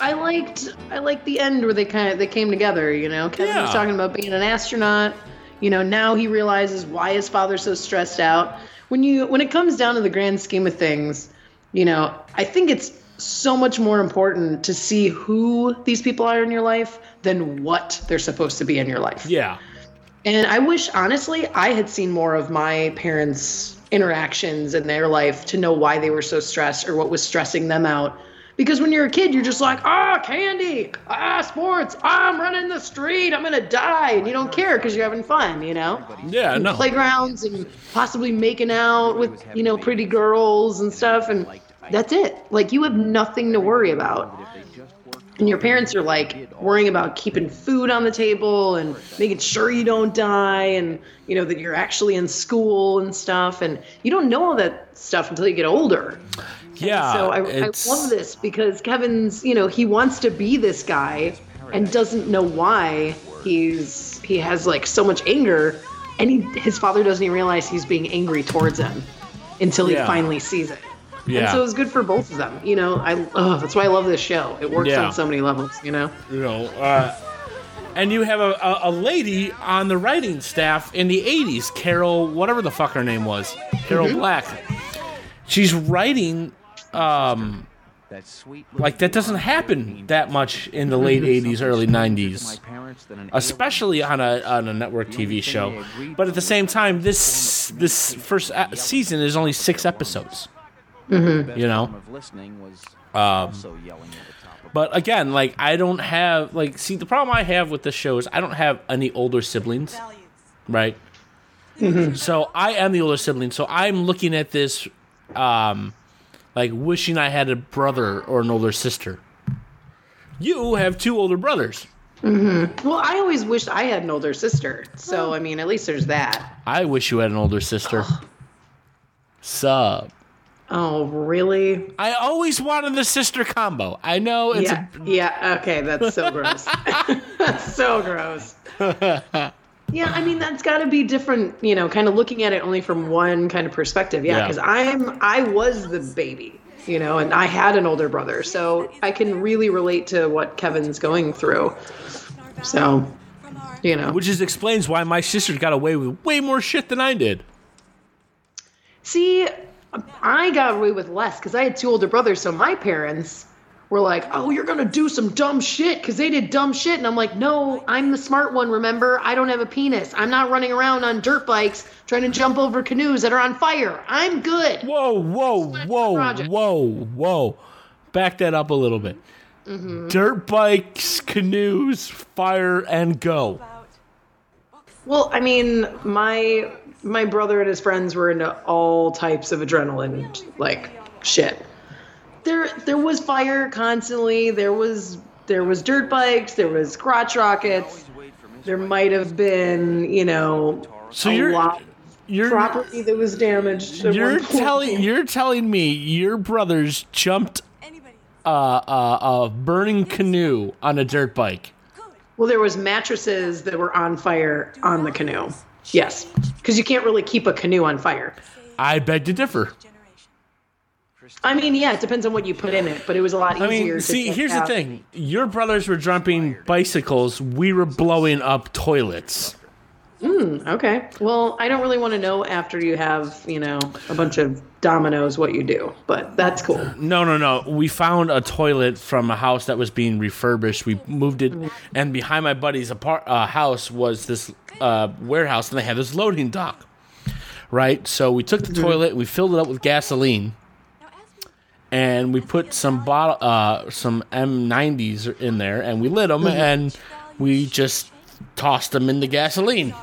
I liked I liked the end where they kind of they came together. You know, Kevin was talking about being an astronaut. You know, now he realizes why his father's so stressed out. When you when it comes down to the grand scheme of things, you know, I think it's so much more important to see who these people are in your life than what they're supposed to be in your life. Yeah. And I wish, honestly, I had seen more of my parents' interactions in their life to know why they were so stressed or what was stressing them out. Because when you're a kid, you're just like, ah, candy, ah, sports, ah, I'm running the street, I'm gonna die, and you don't care because you're having fun, you know? Yeah, And no. Playgrounds and possibly making out with, you know, pretty girls and stuff, and that's it. Like you have nothing to worry about and your parents are like worrying about keeping food on the table and making sure you don't die and you know that you're actually in school and stuff and you don't know all that stuff until you get older Yeah. so I, I love this because kevin's you know he wants to be this guy and doesn't know why he's he has like so much anger and he, his father doesn't even realize he's being angry towards him until he Yeah. finally sees it and Yeah. so it's good for both of them you know i oh, that's why i love this show it works Yeah. on so many levels you know you know, uh, and you have a, a, a lady on the writing staff in the 80s, Carol, whatever the fuck her name was, Carol Mhm. Black. She's writing, um, like that doesn't happen that much in the late 80s, early 90s, especially on a, on a network TV show. But at the same time, this, this first season is only six episodes. Mhm. You know? Um, but again, like I don't have like see the problem I have with the show is I don't have any older siblings, right? So I am the older sibling, so I'm looking at this, um, like wishing I had a brother or an older sister. You have two older brothers. hmm Well, I always wished I had an older sister. So, I mean, at least there's that. I wish you had an older sister. Sub. Oh, really? I always wanted the sister combo. I know it's yeah. yeah. Okay. That's so gross. (laughs) that's so gross. (laughs) Yeah. I mean, that's got to be different, you know, kind of looking at it only from one kind of perspective. Yeah. Yeah. Because I'm, I was the baby, you know, and I had an older brother. So I can really relate to what Kevin's going through. So, you know. Which is explains why my sister got away with way more shit than I did. See, I got away with less because I had two older brothers. So my parents were like, "Oh, you're gonna do some dumb shit," because they did dumb shit, and I'm like, "No, I'm the smart one. Remember, I don't have a penis. I'm not running around on dirt bikes trying to jump over canoes that are on fire. I'm good." Whoa, whoa, whoa, whoa, whoa! Back that up a little bit. Mhm. Dirt bikes, canoes, fire, and go. Well, I mean, my my brother and his friends were into all types of adrenaline, like shit. There there was fire constantly. There was there was dirt bikes. There was crotch rockets. There might have been, you know, So a you're- lot you're- property that was damaged. You're telling you're telling me your brothers jumped uh, uh, a burning canoe on a dirt bike. Well, there was mattresses that were on fire on the canoe. Yes, because you can't really keep a canoe on fire. I beg to differ. I mean, yeah, it depends on what you put in it, but it was a lot easier. I mean, see, here's the thing. Your brothers were jumping bicycles. We were blowing up toilets. Hmm, okay. Well, I don't really want to know after you have, you know, a bunch of dominoes what you do, but that's cool. No, no, no. We found a toilet from a house that was being refurbished. We moved it, and behind my buddy's apart uh, house was this uh, warehouse, and they had this loading dock. Right. So we took the toilet, we filled it up with gasoline, and we put some bottle, uh, some M90s in there, and we lit them, and we just tossed them in the gasoline,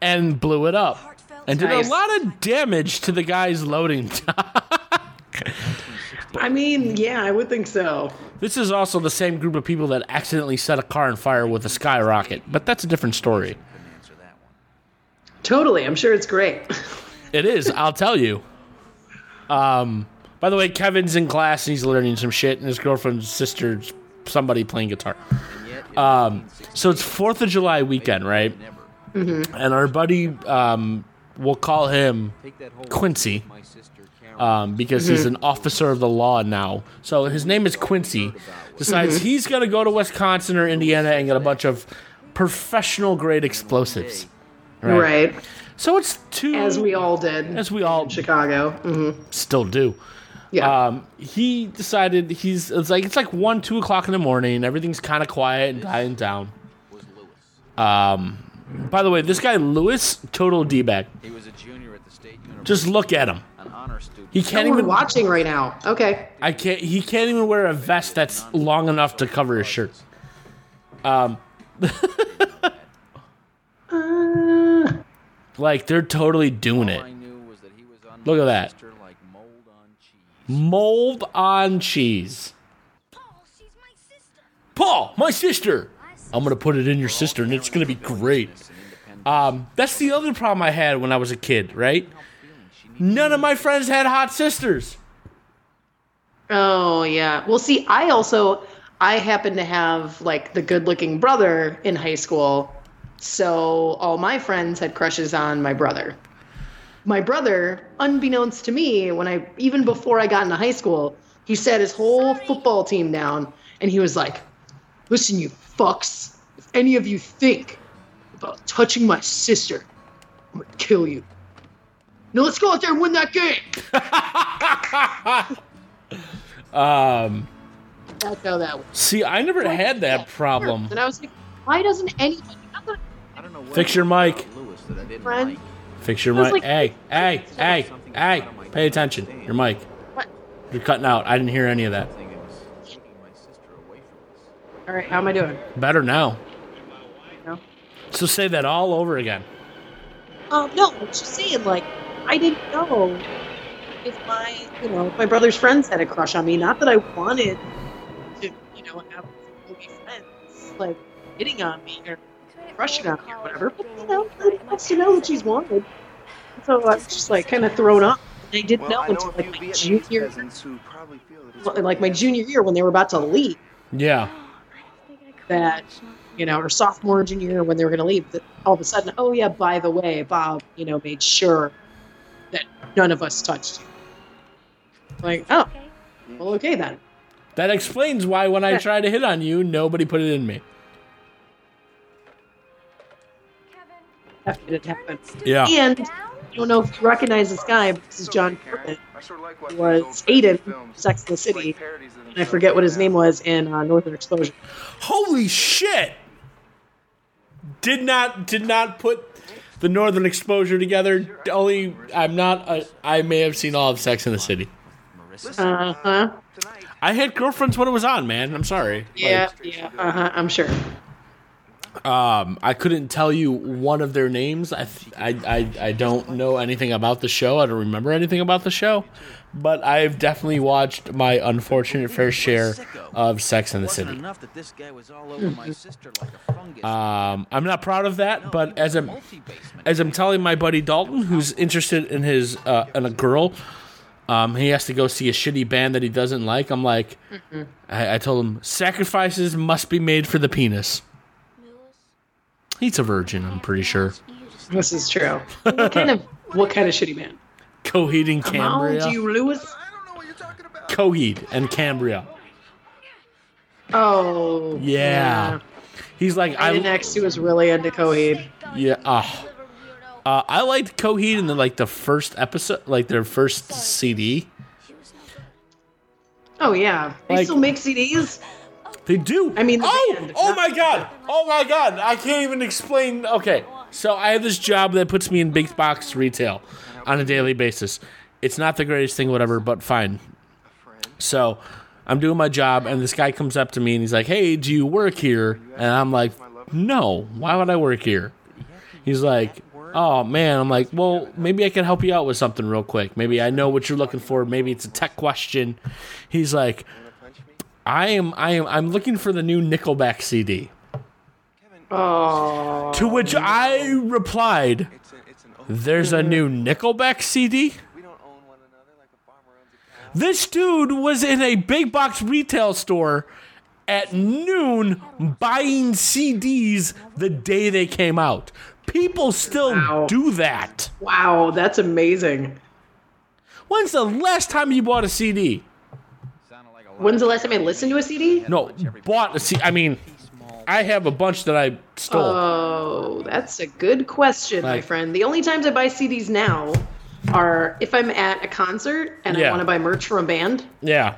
and blew it up, and did Nice. a lot of damage to the guy's loading dock. I mean, yeah, I would think so. This is also the same group of people that accidentally set a car on fire with a skyrocket, but that's a different story. Totally. I'm sure it's great. It is, I'll tell you. Um, by the way, Kevin's in class and he's learning some shit, and his girlfriend's sister's somebody playing guitar. Um, so it's Fourth of July weekend, right? Mm-hmm. And our buddy, um, we'll call him Quincy, um, because he's an officer of the law now. So his name is Quincy. Decides he's gonna go to Wisconsin or Indiana and get a bunch of professional grade explosives. Right. So it's two. As we all did. As we all in Chicago. hmm still do. Yeah. Um, he decided he's it's like it's like one two o'clock in the morning. Everything's kind of quiet and dying down. Um, by the way, this guy Lewis, total d bag. He was a junior at the state university. Just look at him. An honor student. He can't Oh, even watching right now. Okay. I can't. He can't even wear a vest that's long enough to cover his shirt. Um, Uh, (laughs) like they're totally doing it. Look at that. Mold on cheese. Paul, my sister. Paul, my sister. I'm gonna put it in your sister, and it's gonna be great. Um, that's the other problem I had when I was a kid. Right? None of my friends had hot sisters. Oh yeah. Well, see, I also I happen to have like the good-looking brother in high school, so all my friends had crushes on my brother. My brother, unbeknownst to me, when I even before I got into high school, he sat his whole football team down and he was like, "Listen, you fucks, if any of you think about touching my sister, I'm gonna kill you. Now let's go out there and win that game." (laughs) Um, That's how that was. see, I never had that problem. And I was like, why doesn't anybody? not that Fix your mic. friend. Fix your mic. like- hey, hey, hey, hey. Pay attention. Your mic. What? You're cutting out. I didn't hear any of that. All right, how am I doing? Better now. No. So say that all over again. Um, no, I'm just saying, like, I didn't know if my, you know, if my brother's friends had a crush on me. Not that I wanted to, you know, have be friends, like, hitting on me or crushing on me or whatever. But, you know, nobody wants to know that she's wanted. So I was just, like, kind of thrown off. I didn't know until, like, my junior year. like, my junior year when they were about to leave. Yeah. That you know or sophomore junior year when they were going to leave that all of a sudden oh yeah by the way bob you know made sure that none of us touched you. Like oh well okay then. That explains why when I Yeah. tried to hit on you, nobody put it in me. that didn't happen. Yeah. and I don't know if you recognize this guy but this is john Corbett, who was Aidan from sex in the city. and i forget what his name was in uh, northern exposure Holy shit! Did not did not put the northern exposure together. Only I'm not. A, I may have seen all of Sex in the City. uh-huh I had girlfriends when it was on. Man, I'm sorry. yeah yeah uh-huh i'm sure Um, I couldn't tell you one of their names. I, th- I, I, I don't know anything about the show. I don't remember anything about the show. But I've definitely watched my unfortunate fair share of Sex in the City. enough that this guy was all over my sister like a fungus. Um, I'm not proud of that, but as I'm as I'm telling my buddy Dalton, who's interested in his uh, in a girl, Um, he has to go see a shitty band that he doesn't like. I'm like, I, I told him sacrifices must be made for the penis. He's a virgin, I'm pretty sure. This is true. what kind of what kind of shitty man? Coheed and Come on, Cambria. you Lewis. Coheed and Cambria. Oh Yeah. He's like, I I next who was really into Coheed. yeah. Uh, uh, I liked Coheed in the like the first episode, like their first CD. Oh yeah, they Like- still make CDs. They do. I mean, oh, band, oh my god, oh my god! I can't even explain. Okay, so I have this job that puts me in big box retail on a daily basis. It's not the greatest thing, whatever, but fine. So I'm doing my job, and this guy comes up to me and he's like, "Hey, do you work here?" And I'm like, "No. Why would I work here?" He's like, "Oh man." I'm like, "Well, maybe I can help you out with something real quick. Maybe I know what you're looking for. Maybe it's a tech question." He's like, "I am, I am, I'm looking for the new Nickelback CD." Oh, To which oh. I replied, "There's a new Nickelback CD." This dude was in a big box retail store at noon buying CDs the day they came out. People still Wow. do that. wow, that's amazing. When's the last time you bought a CD? When's the last time I listened to a CD? No, bought a CD. I mean, I have a bunch that I stole. Oh, that's a good question, my friend. The only times I buy CDs now are if I'm at a concert and Yeah. I want to buy merch from a band yeah.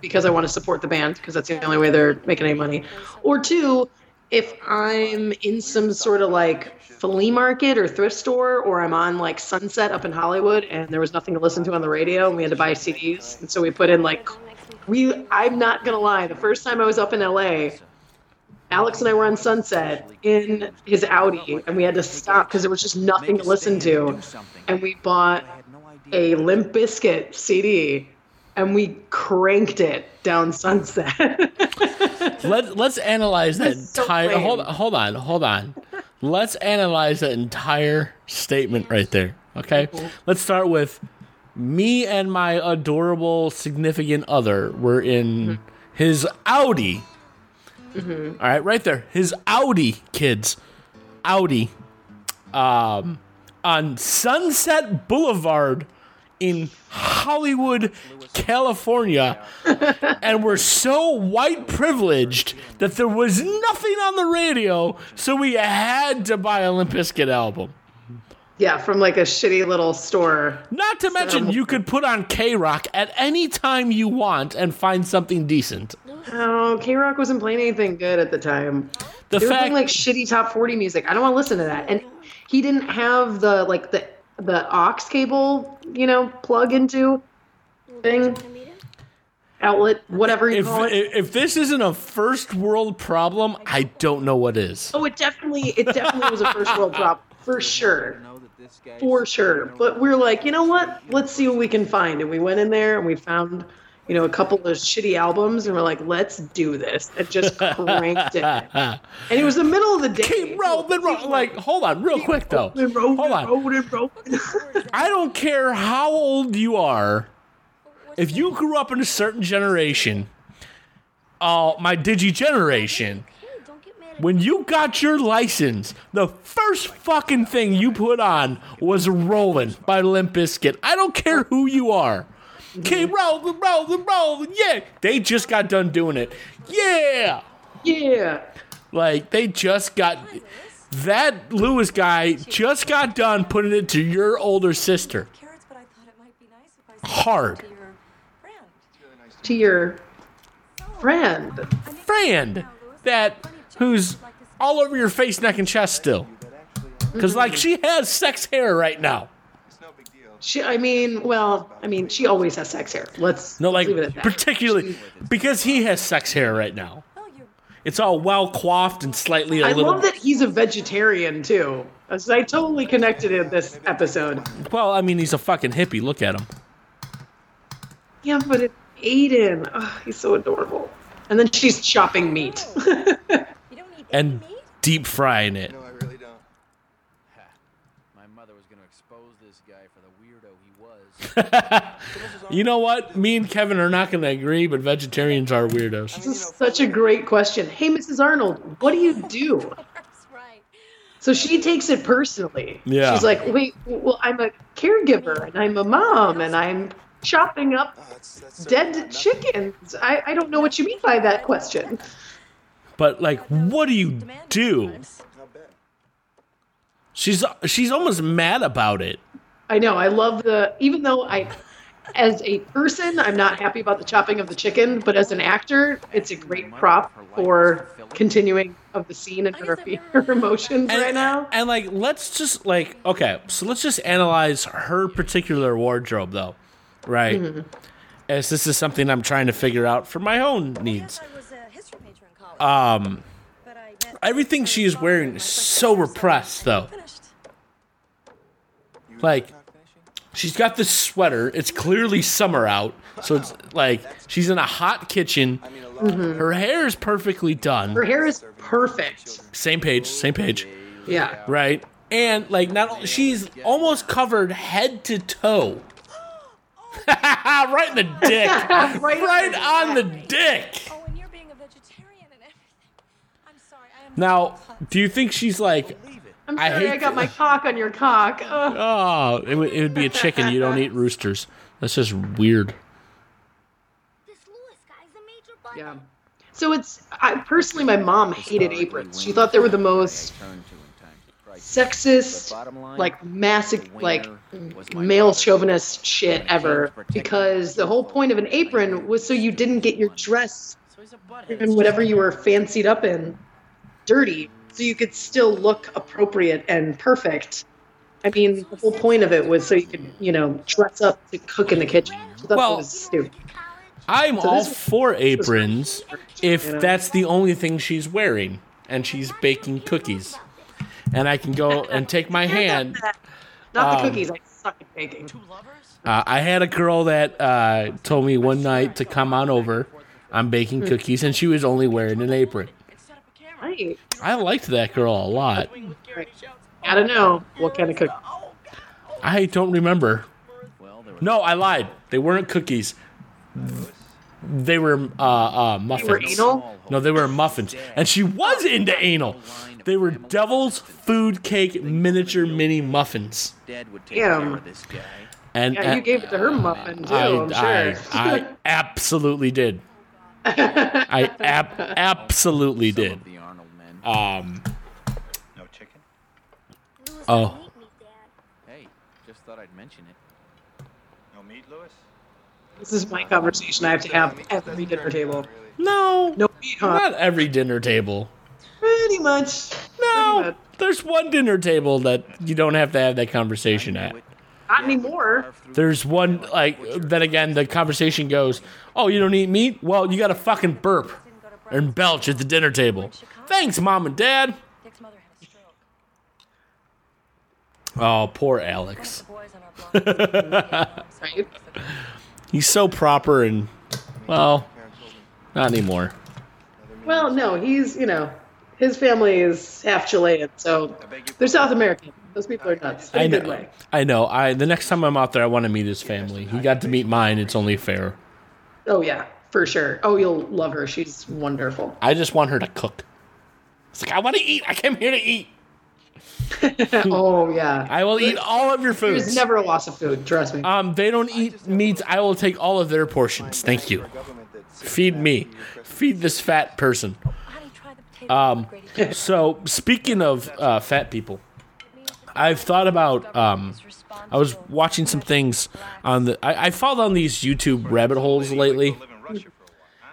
because I want to support the band because that's the only way they're making any money. Or two, if I'm in some sort of like flea market or thrift store or I'm on like Sunset up in Hollywood and there was nothing to listen to on the radio and we had to buy CDs. And so we put in like we I'm not going to lie, the first time I was up in LA, Alex and I were on Sunset in his Audi and we had to stop because there was just nothing to listen to. And we bought a Limp Bizkit CD and we cranked it down Sunset. (laughs) Let Let's analyze that so entire. lame. hold hold on, hold on. Let's analyze that entire statement right there. Okay. Let's start with me and my adorable significant other were in his Audi. All right, right there. His Audi, kids. Audi. Um, on Sunset Boulevard in Hollywood, California (laughs) and we're so white privileged that there was nothing on the radio, so we had to buy a Limp Bizkit album. Yeah, from like a shitty little store. Not to mention, you could put on K Rock at any time you want and find something decent. Oh, K Rock wasn't playing anything good at the time. The they were fact, playing like shitty top forty music. I don't want to listen to that. And he didn't have the like the the aux cable, you know, plug into thing outlet, whatever you if, call it. if if this isn't a first world problem, I don't know what is. oh, it definitely it definitely was a first world problem for sure. For sure. But we're like, you know what? Let's see what we can find. And we went in there and we found, you know, a couple of shitty albums and we're like, let's do this. And just cranked it. (laughs) And it was the middle of the day. Keep rolling, roll. Like, hold on, real quick though. Rolling, rolling, Hold on. rolling, rolling. (laughs) I don't care how old you are. If you grew up in a certain generation, uh, my digi generation, when you got your license, the first fucking thing you put on was Rollin' by Limp Bizkit. I don't care who you are. Keep rolling, rolling, rolling, yeah. They just got done doing it. Yeah. Yeah. Like, they just got. That Lewis guy just got done putting it to your older sister. Carrots, but I thought it might be nice Hard. to your friend. To your friend. friend that who's all over your face, neck, and chest still. Because like she has sex hair right now. She, I mean, well, I mean, she always has sex hair. Let's No, like leave it at that. particularly because he has sex hair right now. It's all well coiffed and slightly a I little. I love that he's a vegetarian too. I totally connected in this episode. Well, I mean, he's a fucking hippie. Look at him. Yeah, but it's Aidan. Oh, he's so adorable. And then she's chopping meat. (laughs) and deep frying it. No, I really don't. (laughs) My mother was going to expose this guy for the weirdo he was. (laughs) You know what? Me and Kevin are not going to agree, but vegetarians are weirdos. This is such a great question. Hey, Mrs. Arnold, what do you do? (laughs) That's right. So she takes it personally. Yeah. She's like, wait, well, I'm a caregiver and I'm a mom and I'm chopping up oh, dead chickens. I, I don't know what you mean by that question. But like, what do you do? She's she's almost mad about it. I know. I love the, even though I, as a person, I'm not happy about the chopping of the chicken, but as an actor, it's a great prop for continuing of the scene and her, her emotions right now. And like, let's just like, okay, so let's just analyze her particular wardrobe, though, right? Mm-hmm. As this is something I'm trying to figure out for my own needs. Um, but I met everything she is wearing is so repressed, though. Like, she's got this sweater. It's clearly summer out, so it's like she's in a hot kitchen. Her hair is perfectly done. Her hair is perfect. Same page, same page. Yeah. right? And like not she's almost covered head to toe. (gasps) (laughs) right in the dick. (laughs) Right right on on the dick. Oh, and you're being a vegetarian and everything. I'm sorry. I am Now, do you think she's like, I'm sorry I, hate got the- my cock on your cock. (laughs) Ugh. oh, it would, it would be a chicken. You don't eat roosters. That's just weird. This Lewis guy's a major button. Yeah. So it's I personally my mom hated aprons. She thought they were the most sexist, like massive, like male chauvinist shit ever. Because the whole point of an apron was so you didn't get your dress and whatever you were fancied up in dirty, so you could still look appropriate and perfect. I mean, the whole point of it was so you could, you know, dress up to cook in the kitchen. So that Well- was stupid. I'm So all this- for aprons if you know? that's the only thing she's wearing and she's baking cookies. And I can go and take my hand. Not the Um, cookies. I suck at baking. Uh, I had a girl that uh, told me one night to come on over. I'm baking cookies, and she was only wearing an apron. Right. I liked that girl a lot. I don't know what kind of cookie. I don't remember. No, I lied. They weren't cookies. They were uh, uh, muffins. were anal? No, they were muffins, and she was into anal. They were Devil's Food Cake miniature mini muffins. Dad would take care Damn. of this guy. And Yeah, you gave it to her muffin too. I, I'm I. I absolutely did. (laughs) I ab- absolutely did. The Arnold men. Um. No chicken? Lewis Oh. doesn't eat meat, Dad. Hey, just thought I'd mention it. No meat, Lewis? this is my conversation I have to have at every dinner table. No, No meat, huh? not every dinner table. Pretty much. Pretty No, much. there's one dinner table that you don't have to have that conversation at. Not anymore. There's one like then again the conversation goes, "Oh, you don't eat meat? Well, you got to fucking burp and belch at the dinner table." Thanks, mom and dad. Dick's mother had a stroke. Oh, poor Alex. The boys on our block. Right? (laughs) He's so proper and well, not anymore. Well, no, he's you know, his family is half Chilean, so they're South American. Those people are nuts. In I a good know. way. I know. I the next time I'm out there, I want to meet his family. He got to meet mine. It's only fair. Oh yeah, for sure. Oh, you'll love her. She's wonderful. I just want her to cook. It's like I want to eat. I came here to eat. (laughs) oh yeah. I will eat all of your food. There's never a loss of food. Trust me. Um, they don't eat meats. I will take all of their portions. Thank you. Feed me. Feed this fat person. Honey, try the potato Um, so speaking of uh, fat people, I've thought about. Um, I was watching some things on the. I, I followed on these YouTube rabbit holes lately,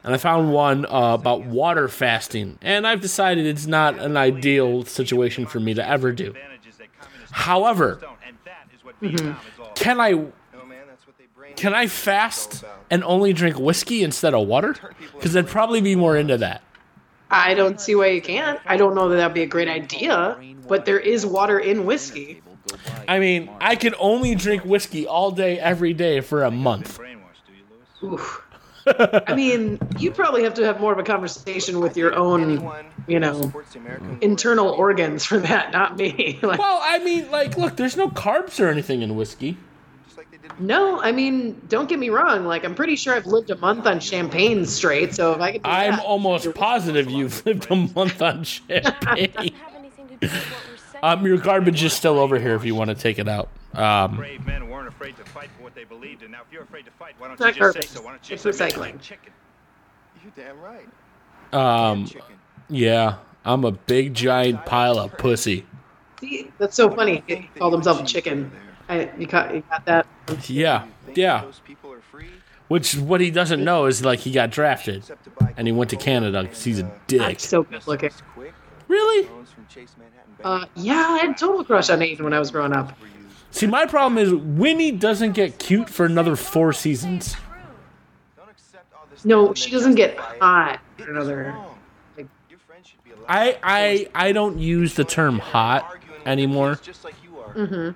and I found one uh, about water fasting, and I've decided it's not an ideal situation for me to ever do. Advantages that communist However, don't, and that is what Vietnam is all can I No, man, that's what they brain can I fast and only drink whiskey instead of water? Because I'd probably be more into that. I don't see why you can't. I don't know that that'd be a great idea, but there is water in whiskey. I mean, I could only drink whiskey all day, every day for a month. brainwashed, do you, Lewis? Oof. I mean, you probably have to have more of a conversation with your own you know, internal organs for that, not me. (laughs) like, Well, I mean, like, look, there's no carbs or anything in whiskey. no, I mean, don't get me wrong. Like, I'm pretty sure I've lived a month on champagne straight. So if I could, I'm that- almost positive you've lived a month on (laughs) champagne. um, your garbage is still over here if you want to take it out. Um, Brave men weren't afraid to fight for what they believed in. Now, if you're afraid to fight, why don't you just say so? Why don't you It's just recycling. chicken? You're damn right. um, yeah, I'm a big giant pile of pussy. See, that's so funny. He called himself a chicken. I, you, got, you got that? Yeah, yeah. Those people are free. Which what he doesn't know is like he got drafted and he went to Canada because he's a dick. That's so good looking. Really? From Chase Manhattan Uh, yeah, I had a total crush on Aidan when I was growing up. See, my problem is Winnie doesn't get cute for another four seasons. Don't accept all this No, she doesn't get hot for another. like- Your friend should be allowed I I I don't use the term hot anymore. just like you are. Mm-hmm.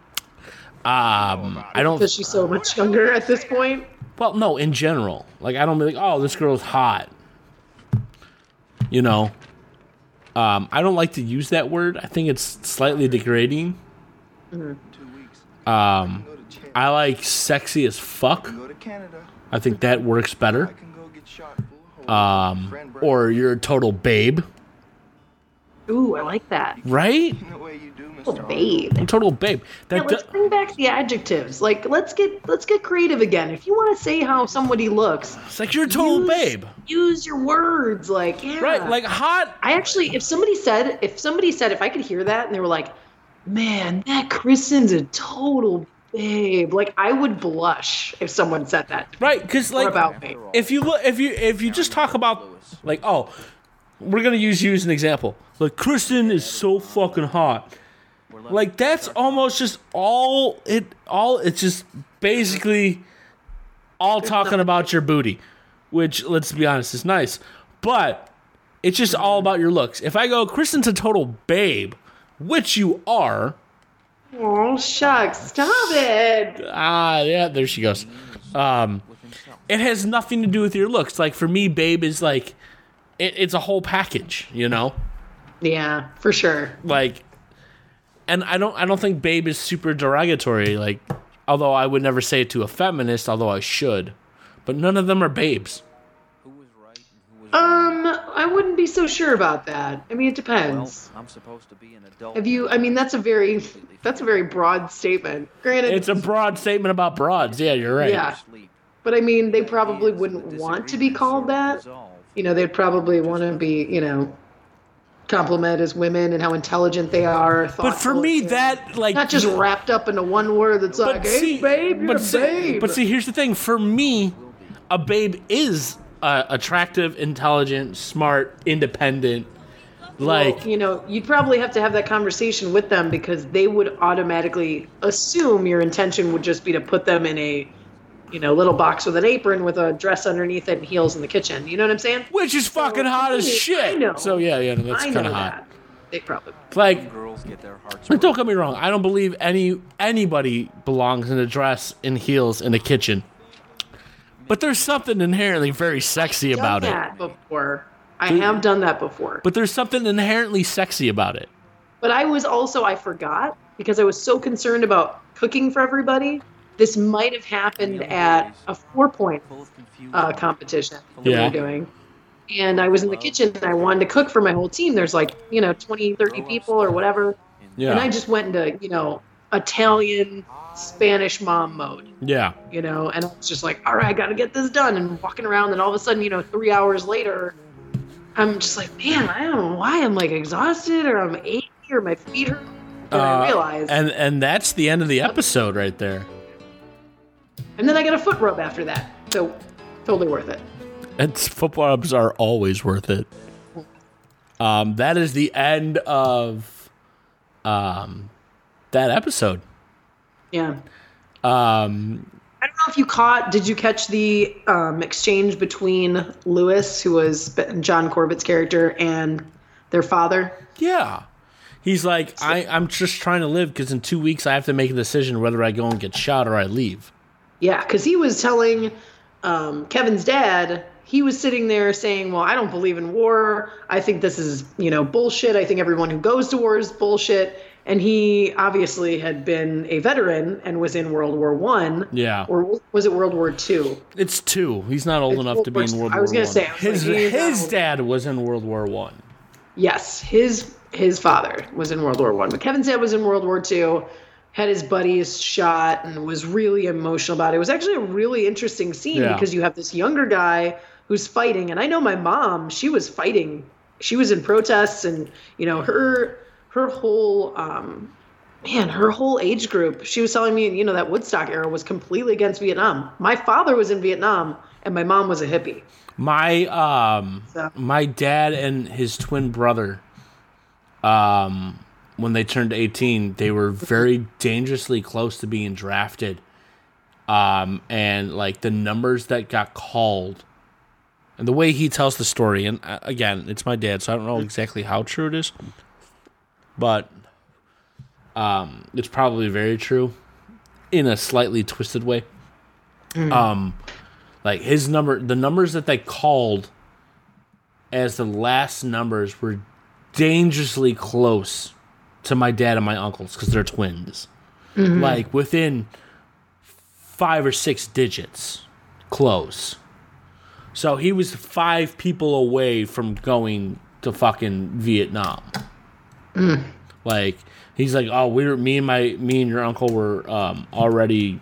Um, I don't. Because she's so much younger at this point. Well, no, in general, like I don't be like, oh, this girl's hot. You know, um, I don't like to use that word. I think it's slightly degrading. Weeks. Um, Go to China. I like sexy as fuck. Go to Canada. I think that works better. can go get shot full of holes. Um, or you're a total babe, Ooh, I like that. right? Total the way you do, Mr. Arnold. babe. A total babe. Yeah, let's bring back the adjectives. Like, let's get let's get creative again. If you want to say how somebody looks, it's like you're a total use- babe, use your words. Like, yeah, right? Like hot. I actually, if somebody said, if somebody said, if I could hear that, and they were like, "Man, that Kristen's a total babe," like I would blush if someone said that. Right, because like about me. if you look, if you if you just talk about like, oh, we're gonna use you as an example. Like Kristen is so fucking hot. Like that's almost just all it all. It's just basically all talking about your booty, which let's be honest is nice, but it's just all about your looks. If I go, Kristen's a total babe, which you are. Oh shucks, stop it! Ah, yeah, there she goes. Um, it has nothing to do with your looks. Like for me, babe is like, it, it's a whole package, you know. Yeah, for sure. Like, and I don't, I don't think babe is super derogatory. Like, although I would never say it to a feminist, although I should. But none of them are babes. Um. I wouldn't be so sure about that. I mean, it Well, depends. I'm supposed to be an adult. Have you? I mean, that's a very that's a very broad statement. Granted, It's a broad statement about broads. Yeah, you're right. Yeah. But I mean, they probably wouldn't want to be called that. You know, they'd probably want to be, you know, compliment as women and how intelligent they are. But for me, that like not just wrapped up into one word that's like, "Hey, babe, you're but a see, but see, here's the thing. For me, a babe is uh, attractive, intelligent, smart, independent. Like, Well, you know, you'd probably have to have that conversation with them because they would automatically assume your intention would just be to put them in a, you know, little box with an apron with a dress underneath it and heels in the kitchen. You know what I'm saying? which is fucking for hot as shit. I know. So yeah, yeah, that's kind of hot. that. They probably. Like, Girls get their hearts like, don't get me wrong. I don't believe any anybody belongs in a dress and heels in the kitchen. But there's something inherently very sexy about done it. that before. I have done that before. But there's something inherently sexy about it. But I was also I forgot because I was so concerned about cooking for everybody. This might have happened at a four point Full of confusion. uh, competition that Yeah. we were doing. And I was in the kitchen and I wanted to cook for my whole team. There's like, you know, 20, 30 people or whatever. Yeah. And I just went into, you know, Italian, Spanish mom mode, yeah. you know, and it's just like, all right, I got to get this done. And walking around, and all of a sudden, you know, three hours later, I'm just like, man, I don't know why I'm like exhausted or I'm achy or my feet hurt. And I realize. And and that's the end of the episode right there. and then I got a foot rub after that. So totally worth it. And (laughs) football rubs are always worth it. Um, that is the end of um, that episode. Yeah. Um, I don't know if you caught. Did you catch the um, exchange between Lewis, who was John Corbett's character, and their father? yeah. He's like, I, I'm just trying to live because in two weeks I have to make a decision whether I go and get shot or I leave. Yeah, because he was telling um, Kevin's dad he was sitting there saying, "Well, I don't believe in war. I think this is, you know, bullshit. I think everyone who goes to war is bullshit." And he obviously had been a veteran and was in World War One. Yeah. Or was it World War Two? It's two. He's not old It's enough to be in World War I was gonna say, his like, his dad was in World War One. Yes, his his father was in World War One, but Kevin's dad was in World War Two. Had his buddies shot and was really emotional about it. It was actually a really interesting scene Yeah. because you have this younger guy who's fighting, and I know my mom. She was fighting. She was in protests, and you know her her whole um, man, her whole age group. She was telling me, you know, that Woodstock era was completely against Vietnam. My father was in Vietnam, and my mom was a hippie. My um So- my dad and his twin brother um when they turned 18 they were very dangerously close to being drafted um and like the numbers that got called and the way he tells the story and uh, again it's my dad so I don't know exactly how true it is but um it's probably very true in a slightly twisted way. Um like his number the numbers that they called as the last numbers were dangerously close to my dad and my uncles because they're twins. Like within five or six digits close. So he was five people away from going to fucking vietnam like he's like oh we are me and my me and your uncle were um, already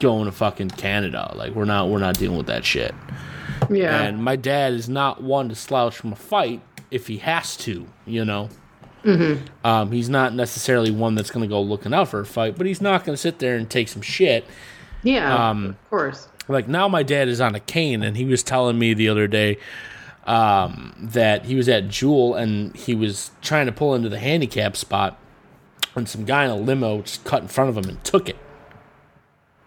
going to fucking canada like we're not we're not dealing with that shit Yeah. and my dad is not one to slouch from a fight if he has to, you know. Um, he's not necessarily one that's going to go looking out for a fight, but he's not going to sit there and take some shit. yeah. um, of course. Like now, my dad is on a cane, and he was telling me the other day um, that he was at Jewel and he was trying to pull into the handicap spot, and some guy in a limo just cut in front of him and took it.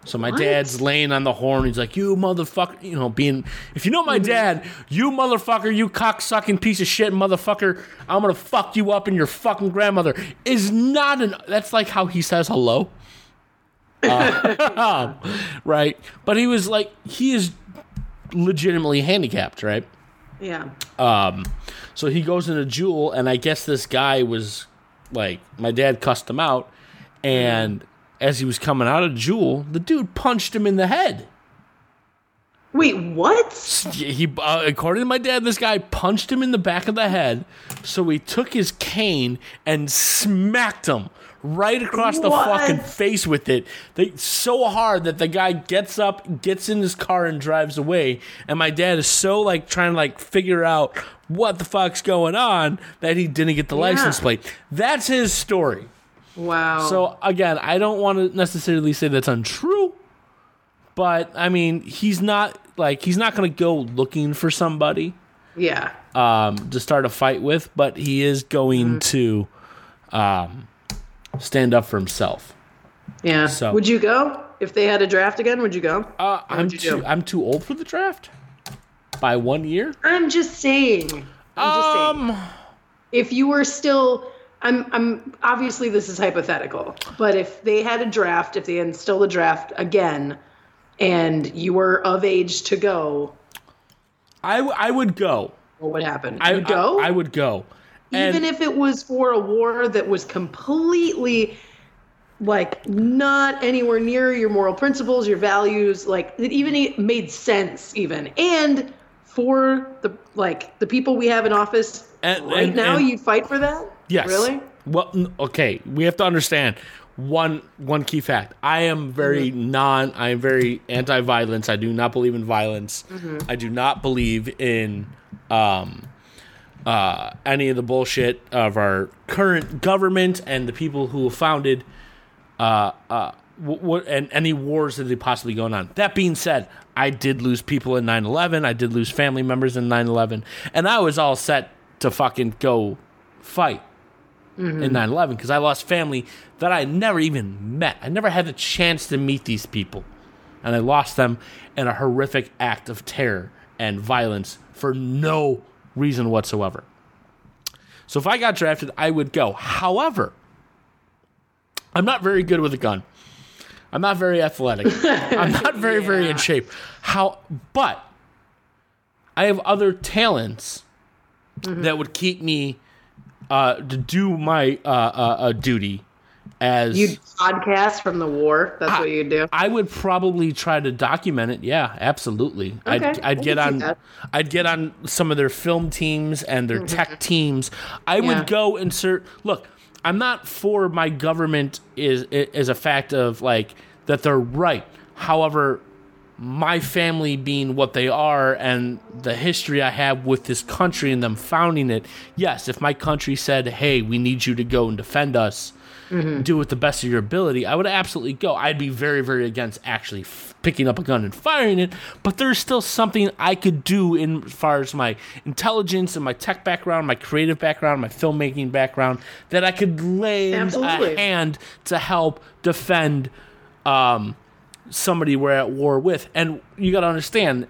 So my What? dad's laying on the horn. He's like, "You motherfucker!" You know, being if you know my Mm-hmm. dad, you motherfucker, you cocksucking piece of shit, motherfucker. I'm gonna fuck you up and your fucking grandmother is not an. That's like how he says hello, Uh, (laughs) right? But he was like, he is legitimately handicapped, right? Yeah. Um, so he goes into Jewel, and I guess this guy was like, my dad cussed him out, and as he was coming out of Jewel, the dude punched him in the head. Wait, what? He, uh, according to my dad, this guy punched him in the back of the head. So he took his cane and smacked him right across the What? fucking face with it. They, so hard that the guy gets up, gets in his car, and drives away. And my dad is so like trying to like figure out what the fuck's going on that he didn't get the license plate. That's his story. Wow. So again, I don't want to necessarily say that's untrue, but I mean, he's not like he's not going to go looking for somebody yeah. um, to start a fight with, but he is going to um, stand up for himself. Yeah. So- would you go if they had a draft again? Would you go? Uh, I'm you too do? I'm too old for the draft by one year. I'm just saying. I'm just saying. Um, If you were still, I'm, I'm obviously this is hypothetical, but if they had a draft, if they instilled a draft again, and you were of age to go, I w- I would go. what would happen? I You'd go. I, I would go. Even if it was for a war that was completely like not anywhere near your moral principles your values like it even made sense even and for the like the people we have in office And- right and- now you'd fight for that Yes. really Well, okay. We have to understand one one key fact. I am very non. I am very anti-violence. I do not believe in violence. I do not believe in um, uh, any of the bullshit of our current government and the people who founded uh, uh, w- w- and any wars that are possibly going on. That being said, I did lose people in 9/11. I did lose family members in 9/11, and I was all set to fucking go fight in 9/11 because I lost family that I never even met. I never had the chance to meet these people, and I lost them in a horrific act of terror and violence for no reason whatsoever. So if I got drafted, I would go. However, I'm not very good with a gun. I'm not very athletic. (laughs) I'm not very, very in shape. How? But I have other talents that would keep me uh, to do my uh, uh, uh, duty as You podcast from the war. That's what you do. I would probably try to document it. Yeah, absolutely. I'd, Okay, I'd get on. that. I'd get on some of their film teams and their mm-hmm. tech teams. I Yeah. would go insert. Look, I'm not for my government is is a fact of like that they're right. However, my family being what they are and the history I have with this country and them founding it. Yes, if my country said, "Hey, we need you to go and defend us." Do it the best of your ability, I would absolutely go. I'd be very, very against actually f- picking up a gun and firing it, but there's still something I could do in as far as my intelligence and my tech background, my creative background, my filmmaking background that I could lay Absolutely. a hand to help defend um, somebody we're at war with. And you got to understand,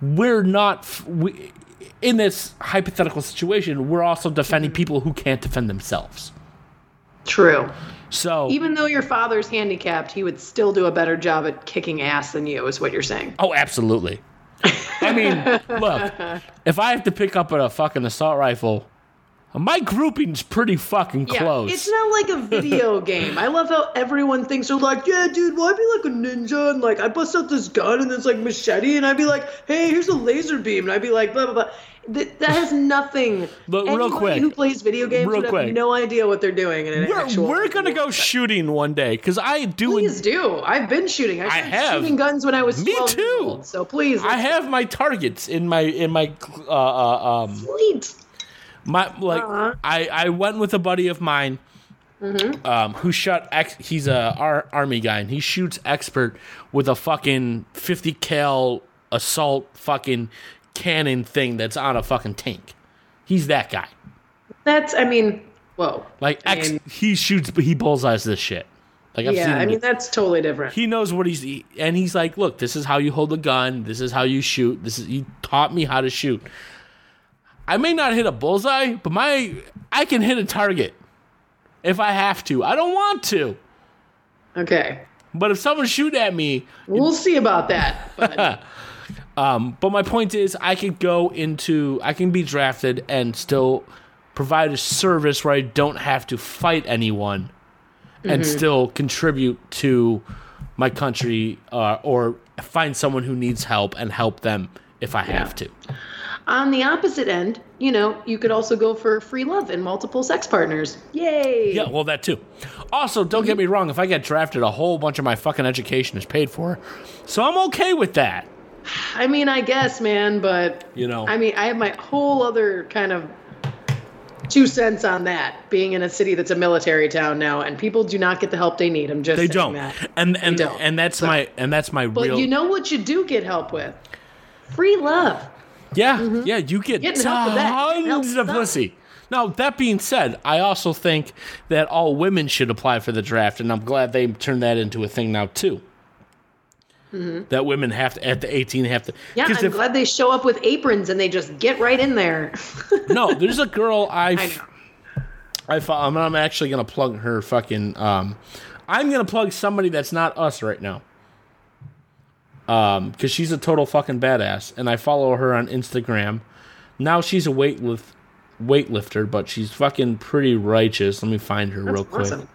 we're not we, in this hypothetical situation. We're also defending people who can't defend themselves. True. So Even though your father's handicapped, he would still do a better job at kicking ass than you, is what you're saying. Oh, absolutely. I mean, (laughs) look, if I have to pick up a fucking assault rifle, my grouping's pretty fucking close. It's not like a video (laughs) game. I love how everyone thinks they're like, yeah, dude, well, I'd be like a ninja and like I bust out this gun and this like machete and I'd be like, hey, here's a laser beam and I'd be like, blah blah blah. That, that has nothing. (laughs) Look, real Anyone quick. who plays video games Real would quick. have no idea what they're doing in an we're, actual. we're gonna go shooting one day because I do. Please do. I've been shooting. I, started have. shooting guns when I was Me 12 years too. old, so please. I have my targets in my in my uh, uh, um Sweet. my like Uh-huh. I I went with a buddy of mine Mm-hmm. um who shot ex he's a ar- army guy and he shoots expert with a fucking 50 cal assault fucking cannon thing that's on a fucking tank. He's that guy. That's. I mean, whoa. Like I ex, mean- he shoots but he bullseyes this shit. Like I've yeah, I do- mean that's totally different. he knows what he's he- and he's like look this is how you hold a gun this is how you shoot this is he taught me how to shoot i may not hit a bullseye but my i can hit a target if i have to i don't want to Okay. but if someone shoot at me We'll see about that. (laughs) But um but my point is i could go into i can be drafted and still provide a service where i don't have to fight anyone and Mhm. still contribute to my country uh, or find someone who needs help and help them if I have to. on the opposite end, you know, you could also go for free love and multiple sex partners. Yay! Yeah, well, that too. Also, don't get me wrong, if I get drafted, a whole bunch of my fucking education is paid for. So I'm okay with that. I mean, I guess, man, but You know. I mean, I have my whole other kind of two cents on that. Being in a city that's a military town now, and people do not get the help they need. I'm just They don't. that. And and don't. and that's my and that's my But real you know what you do get help with? Free love. Yeah, mm-hmm. yeah, you get Getting help with that. Tons of pussy. Now, that being said, I also think that all women should apply for the draft, and I'm glad they turned that into a thing now too. That women have to at the 18 have to. Yeah, I'm if- glad they show up with aprons and they just get right in there. (laughs) no, there's a girl I, I. I fo- I'm, actually gonna plug her fucking. Um, I'm gonna plug somebody that's not us right now. Um, because she's a total fucking badass, and I follow her on Instagram. Now she's a weight weightlift weightlifter, but she's fucking pretty righteous. Let me find her real quick. awesome.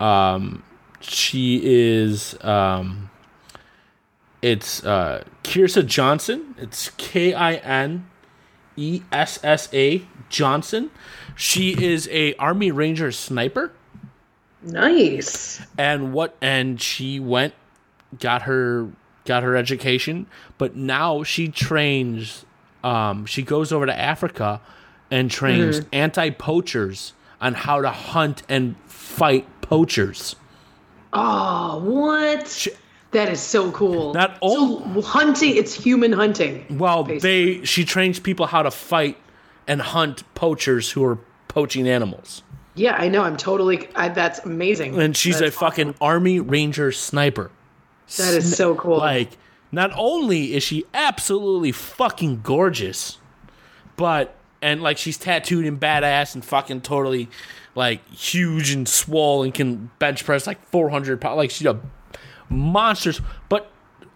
Um, she is um, it's uh Kinessa Johnson. It's K I N E S S A Johnson. She is a Army Ranger sniper, nice. and what? And she went, got her, got her education, but now she trains. Um, she goes over to Africa and trains Mhm. anti poachers on how to hunt and fight poachers. Oh, what? That is so cool. Not so hunting, it's human hunting. Well, they she trains people how to fight and hunt poachers who are poaching animals. Yeah, I know. I'm totally. I, that's amazing. And she's That's a fucking army ranger sniper. That is so cool. Like, not only is she absolutely fucking gorgeous, but and like she's tattooed and badass and fucking totally like huge and swole and can bench press like 400 pounds. Like she's a monster. But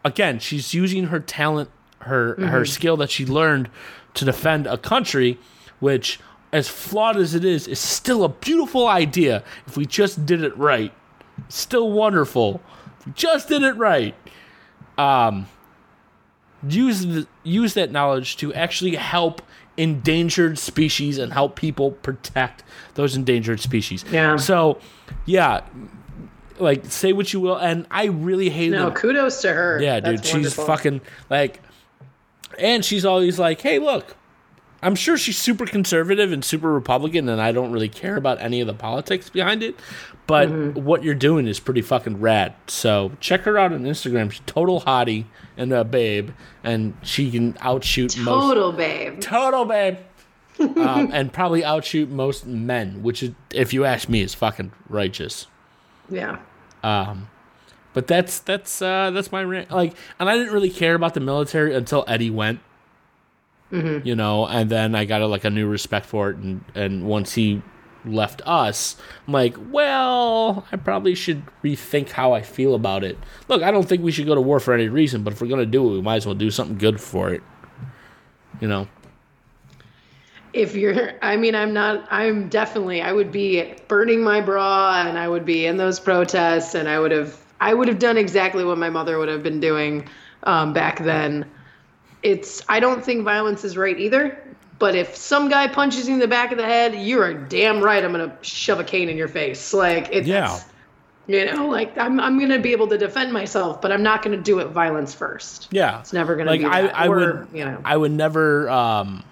again, she's using her talent her her Mhm. skill that she learned to defend a country, which as flawed as it is, is still a beautiful idea if we just did it right. Still wonderful. If we just did it right. Um, use the, use that knowledge to actually help endangered species and help people protect those endangered species. Yeah. So, yeah, like say what you will, and I really hate No, kudos to her. Yeah, dude, That's she's wonderful. fucking like, and she's always like, "Hey, look." I'm sure she's super conservative and super Republican, and I don't really care about any of the politics behind it. But Mm-hmm. what you're doing is pretty fucking rad. So check her out on Instagram. She's total hottie and a babe, and she can outshoot most Total babe. total babe, (laughs) um, and probably outshoot most men, which is, if you ask me, is fucking righteous. Yeah. Um, but that's that's uh, that's my rant. Like, and I didn't really care about the military until Eddie went. Mhm. You know, and then I got a, like a new respect for it, and and once he left us, I'm like, well, I probably should rethink how I feel about it. Look, I don't think we should go to war for any reason, but if we're gonna do it, we might as well do something good for it. You know. If you're, I mean, I'm not, I'm definitely, I would be burning my bra and I would be in those protests and I would have, I would have done exactly what my mother would have been doing um, back then. It's, I don't think violence is right either. But if some guy punches you in the back of the head, you're damn right. I'm gonna shove a cane in your face. Like it's, Yeah. you know, like I'm, I'm gonna be able to defend myself, but I'm not gonna do it violence first. Yeah, It's never gonna like be I, that. I Or, would, you know. I would never, um,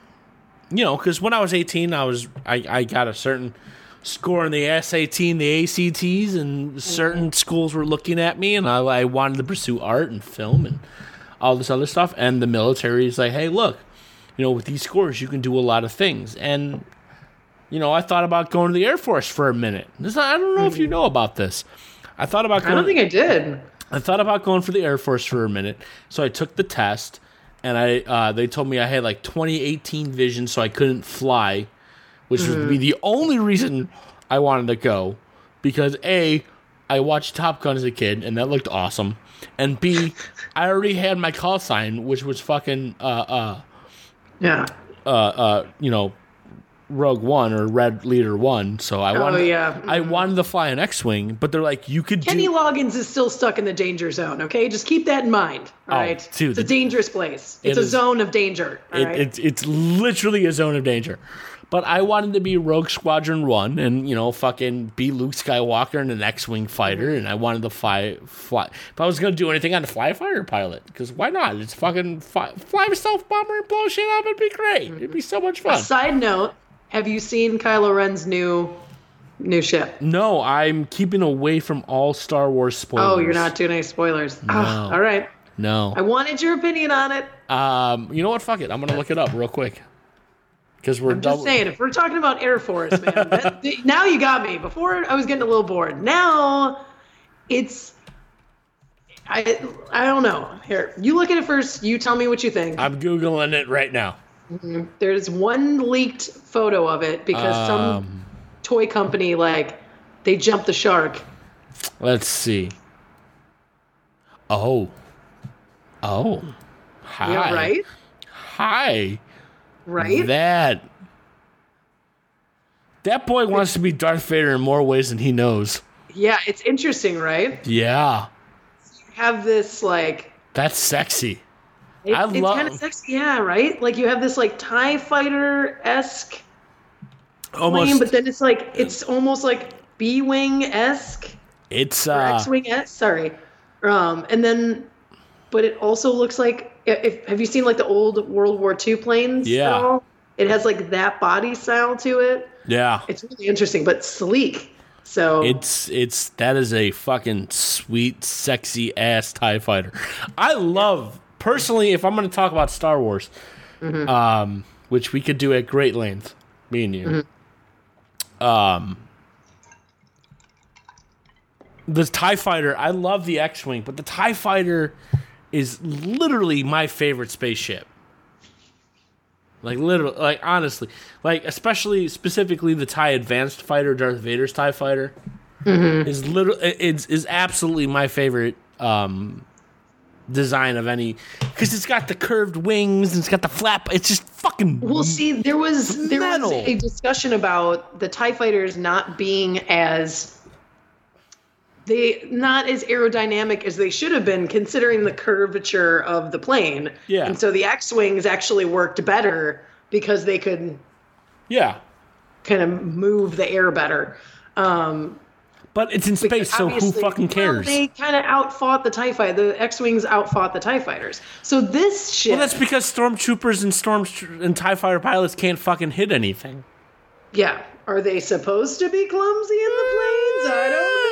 you know, because when I was eighteen, I was I, I got a certain score in the SAT and the ACTs, and certain mm-hmm. schools were looking at me, and I, I wanted to pursue art and film and all this other stuff. And the military is like, hey, look, you know, with these scores, you can do a lot of things, and you know, I thought about going to the Air Force for a minute. This, I don't know if you mm-hmm. know about this. I thought about. I don't think I did. I thought about going for the Air Force for a minute, so I took the test, and I uh, they told me I had like 2018 vision, so I couldn't fly, which would be the only reason I wanted to go, because a I watched Top Gun as a kid, and that looked awesome, and b I already had my call sign, which was fucking uh uh Yeah. uh uh you know. Rogue One or Red Leader One, so I Oh, wanted. yeah. I mm-hmm. wanted to fly an X-wing, but they're like, you could Kenny do. Loggins is still stuck in the danger zone. Okay, just keep that in mind. Oh, all Oh, right, dude, it's a dangerous place. It It's a is- zone of danger. It, right. it's it's literally a zone of danger. But I wanted to be Rogue Squadron One, and you know, fucking be Luke Skywalker and an X-wing fighter, and I wanted to fly fly. If I was gonna do anything, I'd fly a fighter pilot because why not? It's fucking fly, fly a stealth bomber and blow shit up. It'd be great. It'd be so much A fun. side note: Have you seen Kylo Ren's new new ship? No, I'm keeping away from all Star Wars spoilers. Oh, you're not doing any spoilers. Ah, No. all right. No. I wanted your opinion on it. Um, you know what? Fuck it. I'm gonna look it up real quick because we're I'm just saying, if we're talking about Air Force, man, (laughs) that, now you got me. Before I was getting a little bored. Now it's I I don't know. Here, you look at it first. You tell me what you think. I'm googling it right now. There's one leaked photo of it because some Um, toy company like they jumped the shark. Let's see. Oh. Oh. Hi. Yeah, right? Hi. Right? That. That boy wants to be Darth Vader in more ways than he knows. Yeah, it's interesting, right? Yeah. You Have this like That's sexy. it- I it's love- kind of sexy, yeah, right? Like you have this like Tie Fighter esque Almost. plane, but then it's like it's almost like B wing esque it's uh X wing esque. Sorry, um, and then but it also looks like if have you seen like the old World War II planes? Yeah. It has like that body style to it. yeah. It's really interesting, but sleek. So It's it's that is a fucking sweet, sexy ass Tie Fighter. I love personally. If I'm going to talk about Star Wars, Mm-hmm. um, which we could do at great length, me and you, um, the Tie Fighter. I love the X-wing, but the Tie Fighter is literally my favorite spaceship. Like literally, like honestly, like especially specifically the Tie Advanced Fighter, Darth Vader's Tie Fighter, is literally it's is absolutely my favorite um, design of any because it's got the curved wings and it's got the flap. It's just fucking. Well, see, there was there Metal. was a discussion about the Tie Fighters not being as they not as aerodynamic as they should have been, considering the curvature of the plane. Yeah. and so the X wings actually worked better because they could yeah, kind of move the air better. Um, but it's in space, so who fucking well, cares? they kind of outfought the Tie Fighter. The X wings outfought the Tie Fighters. So this shit. well, that's because stormtroopers and storm and Tie Fighter pilots can't fucking hit anything. yeah. Are they supposed to be clumsy in the planes? I don't know.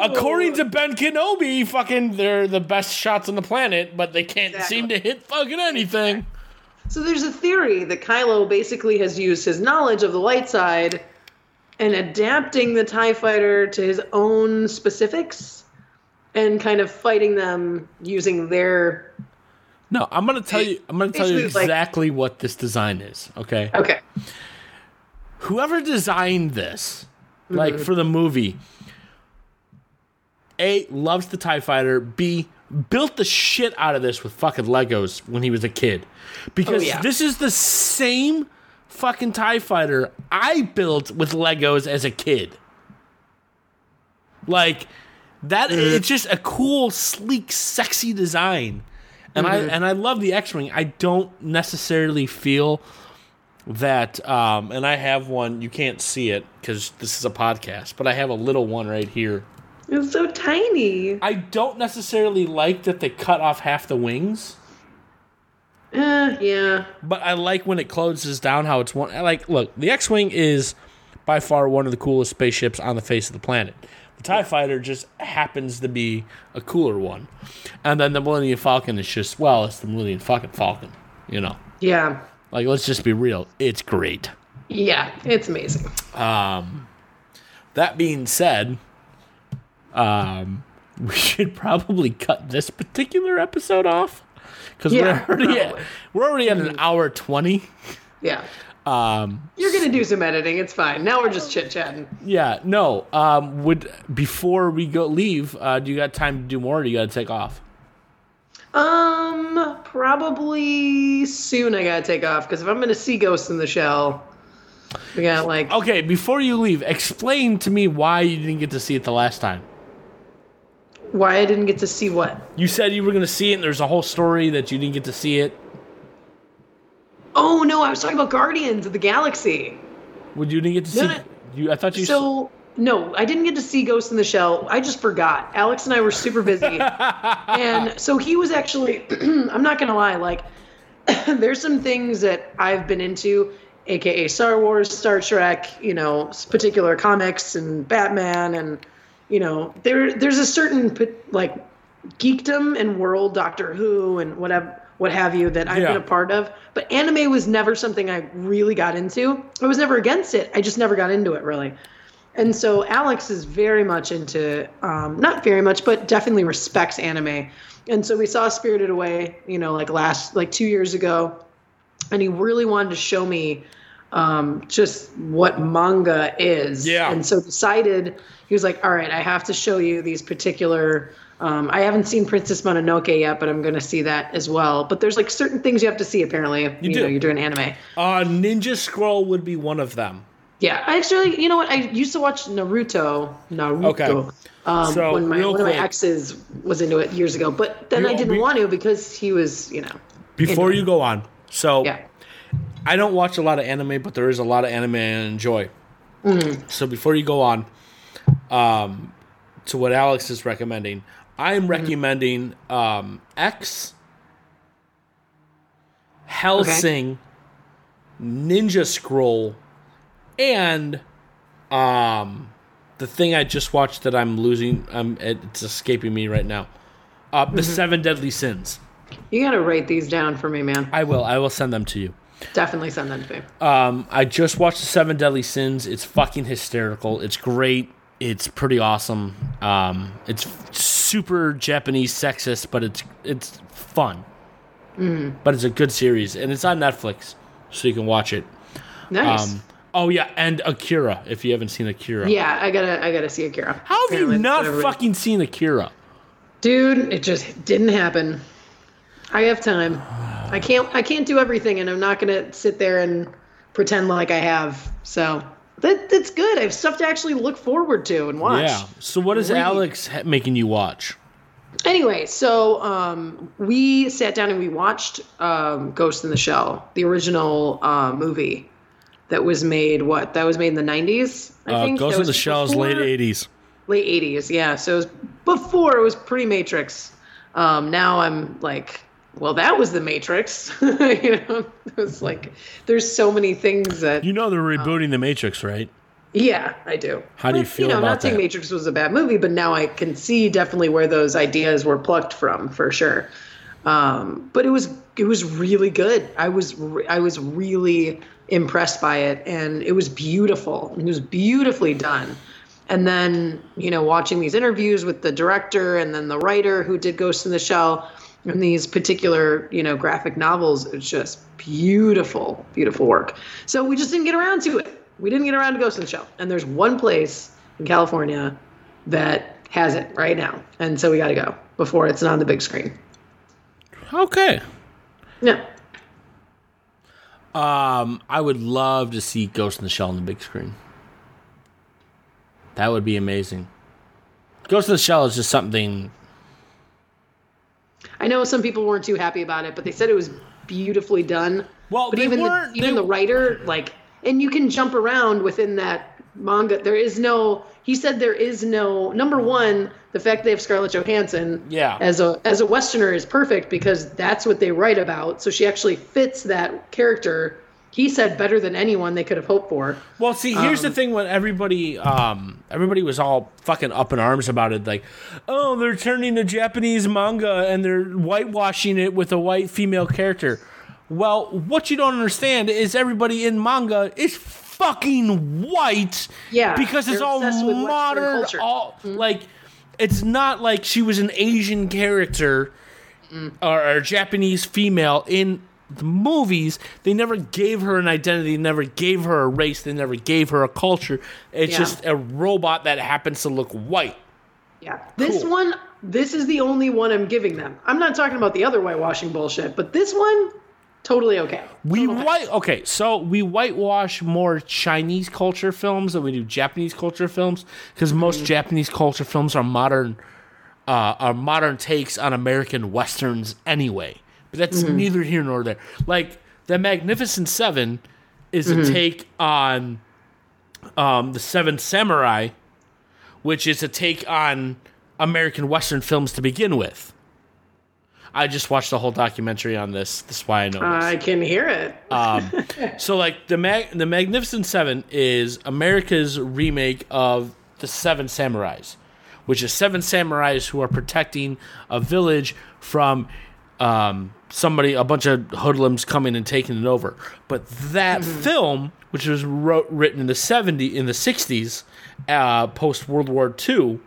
According to Ben Kenobi, fucking they're the best shots on the planet, but they can't seem to hit fucking anything. So there's a theory that Kylo basically has used his knowledge of the light side and adapting the TIE fighter to his own specifics and kind of fighting them using their No, I'm gonna tell you. I'm gonna tell you Basically, like- exactly what this design is. Okay. Okay. Whoever designed this, like Mhm. for the movie, a loves the Tie Fighter. B built the shit out of this with fucking Legos when he was a kid, because Oh, yeah. this is the same fucking Tie Fighter I built with Legos as a kid. Like that, Mm-hmm. it's just a cool, sleek, sexy design, and I Mhm. and I love the X-wing. I don't necessarily feel that, um, and I have one. You can't see it because this is a podcast, but I have a little one right here. It's so tiny. I don't necessarily like that they cut off half the wings. Uh, yeah. But I like when it closes down how it's one. I Like, look, the X-wing is by far one of the coolest spaceships on the face of the planet. The Tie Fighter just happens to be a cooler one, and then the Millennium Falcon is just well, it's the Millennium fucking Falcon, you know. Yeah. Like, let's just be real, it's great. Yeah. It's amazing. Um, that being said, um, (laughs) we should probably cut this particular episode off because Yeah, we're already at, we're already at an hour twenty. Yeah. Um, You're gonna do some editing. It's fine. Now we're just chit chatting. yeah, no. Um, would before we go leave, uh, do you got time to do more? or do you got to take off? Um, probably soon. I gotta take off because if I'm gonna see Ghost in the Shell, we got like Okay, before you leave, explain to me why you didn't get to see it the last time. Why I didn't get to see what. You said you were going to see it, and there's a whole story that you didn't get to see it. Oh no, I was talking about Guardians of the Galaxy. Would you didn't get to see? No, no. You, I thought you. So no, I didn't get to see Ghost in the Shell. I just forgot. Alex and I were super busy, (laughs) and so he was actually. (clears throat) I'm not gonna lie, like (clears throat) there's some things that I've been into, aka Star Wars, Star Trek, you know, particular comics and Batman, and you know, there there's a certain like geekdom and world, Doctor Who, and whatever. What have you that I've Yeah. been a part of, but anime was never something I really got into. I was never against it. I just never got into it really. And so Alex is very much into, um, not very much, but definitely respects anime. And so we saw Spirited Away, you know, like last, like two years ago, and he really wanted to show me um, just what manga is. Yeah. And so decided he was like, all right, I have to show you these particular. Um, I haven't seen Princess Mononoke yet, but I'm going to see that as well. But there's like certain things you have to see apparently. If, you do. know, you're doing anime. Uh, Ninja Scroll would be one of them. Yeah, I actually, you know what? I used to watch Naruto. Naruto. Okay. Um, So, when my one of my exes was into it years ago, but then You- I didn't we- want to because he was, you know. Before you go on, so Yeah. I don't watch a lot of anime, but there is a lot of anime I enjoy. Mhm. So before you go on, um, to what Alex is recommending, I Mm-hmm. recommending um, X, Hellsing, Ninja Scroll, and um, the thing I just watched that I'm losing. Um, it's escaping me right now. Uh, the Mhm. Seven Deadly Sins. You got to write these down for me, man. I will. I will send them to you. Definitely send them to me. Um, I just watched the Seven Deadly Sins. It's fucking hysterical. It's great. It's pretty awesome. Um, it's super Japanese sexist, but it's it's fun. Mhm. But it's a good series, and it's on Netflix, so you can watch it. Nice. Um, oh yeah, and Akira. If you haven't seen Akira, yeah, I gotta, I gotta see Akira. How have you Apparently, not everybody- fucking seen Akira? Dude, it just didn't happen. I have time. I can't I can't do everything and I'm not to sit there and pretend like I have. So, that that's good. I have stuff to actually look forward to and watch. Yeah. So what is Read. Alex ha- making you watch? Anyway, so um, we sat down and we watched um, Ghost in the Shell, the original uh, movie that was made. What that was made in the nineties, I Uh, think. Ghost That in the Shell's late '80s. late eighties. Yeah, so it was before it was pre Matrix. Um, now I'm like, well, that was the Matrix. (laughs) you know, it was like there's so many things that. You know they're rebooting the Matrix, right? Yeah, I do. How do you But, feel you know, about not saying that? Matrix was a bad movie, but now I can see definitely where those ideas were plucked from for sure. Um, but it was it was really good. I was re- I was really impressed by it, and it was beautiful. It was beautifully done. And then you know, watching these interviews with the director and then the writer who did Ghost in the Shell and these particular you know graphic novels, it's just beautiful, beautiful work. So we just didn't get around to it. We didn't get around to Ghost in the Shell. And there's one place in California that has it right now, and so we got to go before it's on the big screen. Okay. Yeah. Um, I would love to see Ghost in the Shell on the big screen. That would be amazing. Ghost in the Shell is just something. I know some people weren't too happy about it, but they said it was beautifully done. Well, but even the, even they- the writer, like, and you can jump around within that manga. There is no. He said there is no. Number one, the fact they have Scarlett Johansson. Yeah. As a as a Westerner is perfect because that's what they write about. So she actually fits that character. He said better than anyone they could have hoped for. Well, see, here's the Um, thing: when everybody, um, everybody was all fucking up in arms about it, like, oh, they're turning a Japanese manga and they're whitewashing it with a white female character. Well, what you don't understand is everybody in manga is fucking white. Yeah, because it's all obsessed with Western modern. All like, it's not like she was an Asian character or, or a Japanese female in the movies. They never gave her an identity, never gave her a race, they never gave her a culture. It's Yeah. just a robot that happens to look white. Yeah. This one, this is the only one I'm giving them. I'm not talking about the other whitewashing bullshit, but this one, totally okay. We white okay, so we whitewash more Chinese culture films than we do Japanese culture films because most Japanese culture films are modern, uh, are modern takes on American westerns anyway. But that's Mhm. neither here nor there. Like the Magnificent Seven is a Mhm. take on um, the Seven Samurai, which is a take on American western films to begin with. I just watched the whole documentary on this. That's why I know. this. I can hear it. Um, (laughs) so like the Mag- the Magnificent Seven is America's remake of the Seven Samurais, which is seven samurais who are protecting a village from um, somebody, a bunch of hoodlums coming and taking it over. But that film, which was wrote, written in the seventy in the sixties, uh, post World War II,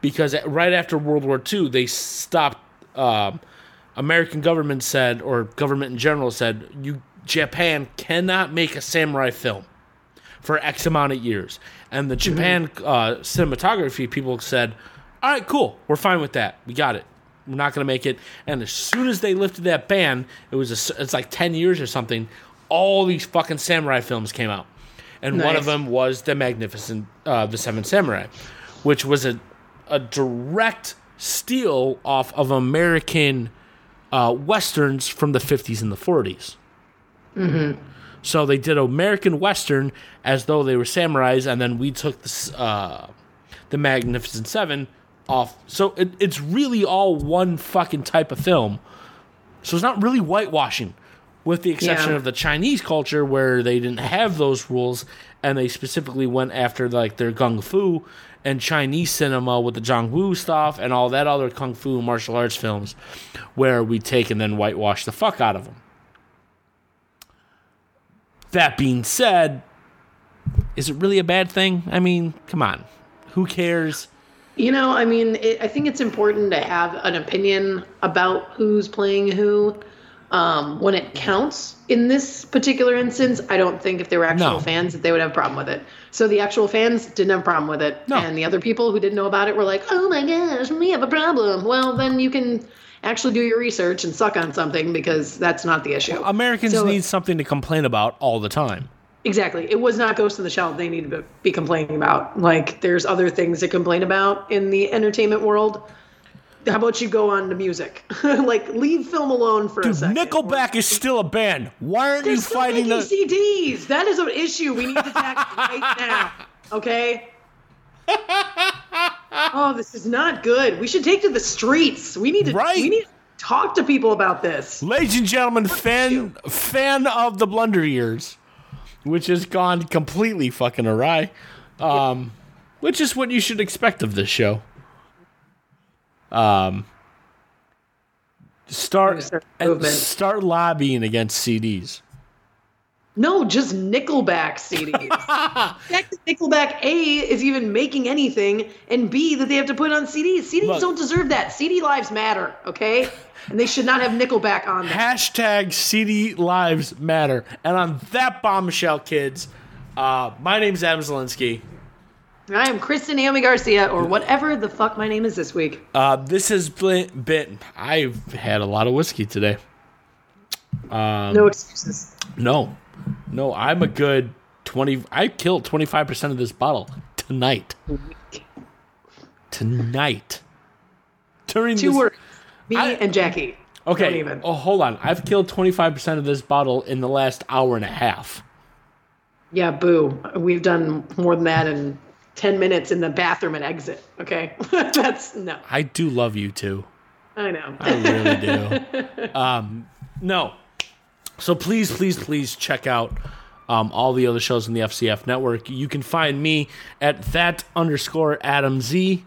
because right after World War II they stopped. Um, American government said, or government in general said, you Japan cannot make a samurai film for X amount of years. And the Japan uh, cinematography people said, all right, cool, we're fine with that. We got it. We're not going to make it. And as soon as they lifted that ban, it was a it's like ten years or something. All these fucking samurai films came out, and one of them was the Magnificent, uh, the Seven Samurai, which was a a direct steal off of American uh, westerns from the 50s and the 40s. Mm-hmm. So they did American Western as though they were samurais, and then we took this, uh, the Magnificent Seven off. So it, it's really all one fucking type of film. So it's not really whitewashing, with the exception Yeah. of the Chinese culture where they didn't have those rules, and they specifically went after like their kung fu and Chinese cinema with the Zhang Wu stuff and all that other kung fu martial arts films, where we take and then whitewash the fuck out of them. That being said, is it really a bad thing? I mean, come on. Who cares? You know, I mean, it, I think it's important to have an opinion about who's playing who. Um, when it counts in this particular instance, I don't think if they were actual No. fans that they would have a problem with it. So the actual fans didn't have a problem with it, No. and the other people who didn't know about it were like, "Oh my gosh, we have a problem." Well, then you can actually do your research and suck on something because that's not the issue. Americans So- need something to complain about all the time. Exactly. It was not Ghost in the Shell they need to be complaining about. Like, there's other things to complain about in the entertainment world. How about you go on to music? (laughs) like, leave film alone for a Dude, second. Nickelback is still a band. Why aren't you fighting the? CDs. That is an issue we need to tackle right now. Okay? (laughs) oh, this is not good. We should take to the streets. We need to Right. we need to talk to people about this. Ladies and gentlemen, fan fan of the Blunder Years, which has gone completely fucking awry, um, which is what you should expect of this show. Um, start Start start lobbying against CDs. No, just Nickelback CDs. (laughs) Fact that Nickelback A is even making anything, and B that they have to put on CDs. CDs Look. don't deserve that. CD lives matter, okay? And they should not have Nickelback on them. Hashtag CD Lives Matter. And on that bombshell, kids, uh, my name's Adam Zelinsky. I am Kristen Naomi Garcia, or whatever the fuck my name is this week. Uh, this has been, been. I've had a lot of whiskey today. Um, No excuses. No, no, I'm a good twenty. I killed twenty five percent of this bottle tonight. Tonight. During Two this, words. Me I- and Jackie. Okay. Oh, hold on. I've killed twenty five percent of this bottle in the last hour and a half. Yeah, boo. We've done more than that in 10 minutes in the bathroom and exit, okay? (laughs) That's no. I do love you too. I know. I really do. (laughs) um, no. So please, please, please check out um, all the other shows in the FCF network. You can find me at that underscore Adam Z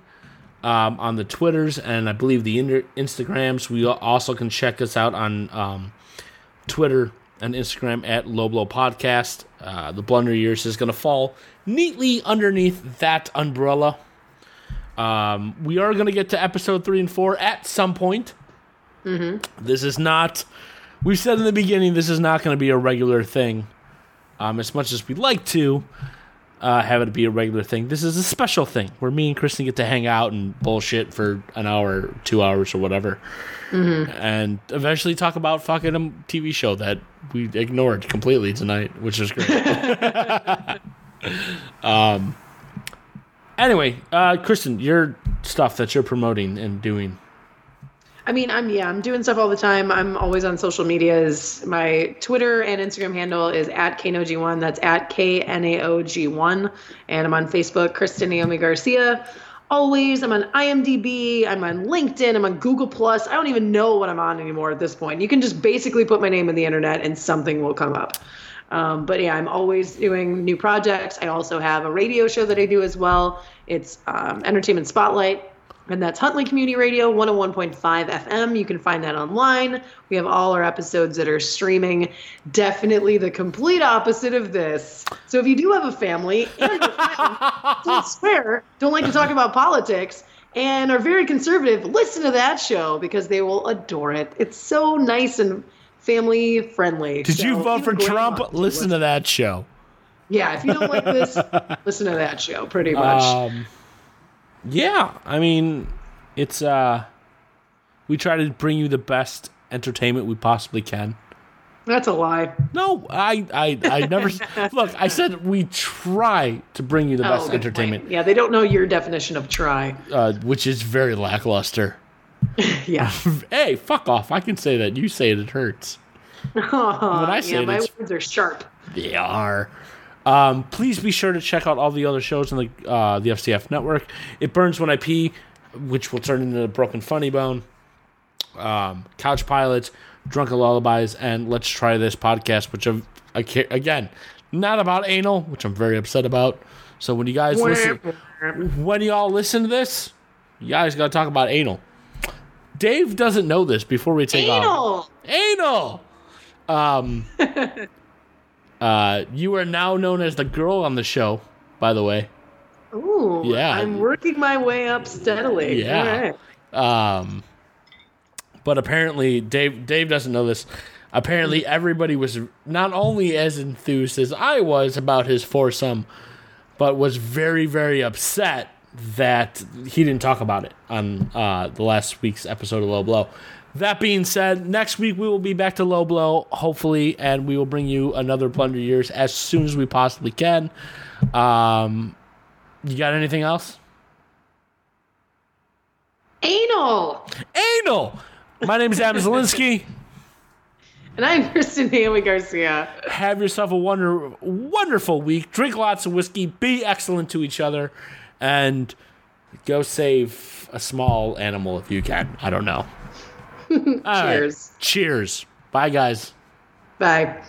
um, on the Twitters and I believe the inter- Instagrams. We also can check us out on um, Twitter and Instagram at Low Blow Podcast. Uh, the Blunder Years is going to fall neatly underneath that umbrella. Um, we are going to get to episode three and four at some point. Mm-hmm. This is not. We said in the beginning this is not going to be a regular thing. Um, as much as we'd like to uh, have it be a regular thing, this is a special thing where me and Kristen get to hang out and bullshit for an hour, two hours, or whatever, Mm-hmm. and eventually talk about fucking a TV show that we ignored completely tonight, which is great. (laughs) um. Anyway, uh, Kristen, your stuff that you're promoting and doing. I mean, I'm yeah, I'm doing stuff all the time. I'm always on social medias. My Twitter and Instagram handle is at KNOG1. That's at K N A O G 1. And I'm on Facebook, Kristen Naomi Garcia. Always. I'm on IMDb. I'm on LinkedIn. I'm on Google Plus. I don't even know what I'm on anymore at this point. You can just basically put my name in the internet and something will come up. Um, but yeah, I'm always doing new projects. I also have a radio show that I do as well. It's um, Entertainment Spotlight, and that's Huntley Community Radio 101.5 FM. You can find that online. We have all our episodes that are streaming. Definitely the complete opposite of this. So if you do have a family and don't (laughs) swear, don't like to talk about politics, and are very conservative, listen to that show because they will adore it. It's so nice and family friendly. Did you vote for Trump? can Listen to that show. Yeah, if you don't like this, (laughs) listen to that show. Pretty much. Um, yeah, I mean, it's uh, we try to bring you the best entertainment we possibly can. That's a lie. No, I, I, I never. (laughs) look, I said we try to bring you the Oh, best entertainment, point. Yeah, they don't know your definition of try. uh, which is very lackluster. (laughs) (laughs) Yeah. hey, fuck off! I can say that. You say it, it hurts. when I say yeah, it, my words are sharp. They are. Um, please be sure to check out all the other shows on the uh, the FCF network. It burns when I pee, which will turn into the broken funny bone. Um, Couch Pilots, Drunken Lullabies, and Let's Try This podcast, which I'm I ca- again not about anal, which I'm very upset about. So when you guys listen, when you all listen to this, you guys got to talk about anal. Dave doesn't know this before we take off. Anal. Anal. Um, (laughs) uh, you are now known as the girl on the show, by the way. Ooh. Yeah. I'm working my way up steadily. Yeah. Right. Um, But apparently, Dave Dave doesn't know this. Apparently, everybody was not only as enthused as I was about his foursome, but was very very upset that he didn't talk about it on uh, the last week's episode of Low Blow. That being said, next week we will be back to Low Blow, hopefully, and we will bring you another Blunder Years as soon as we possibly can. Um, you got anything else? Anal. Anal. My name is Adam (laughs) Zelinsky. And I'm Kristen Naomi Garcia. Have yourself a wonder, wonderful week. Drink lots of whiskey. Be excellent to each other, and go save a small animal if you can. I don't know. (laughs) All right. Cheers. Cheers. Bye, guys. Bye.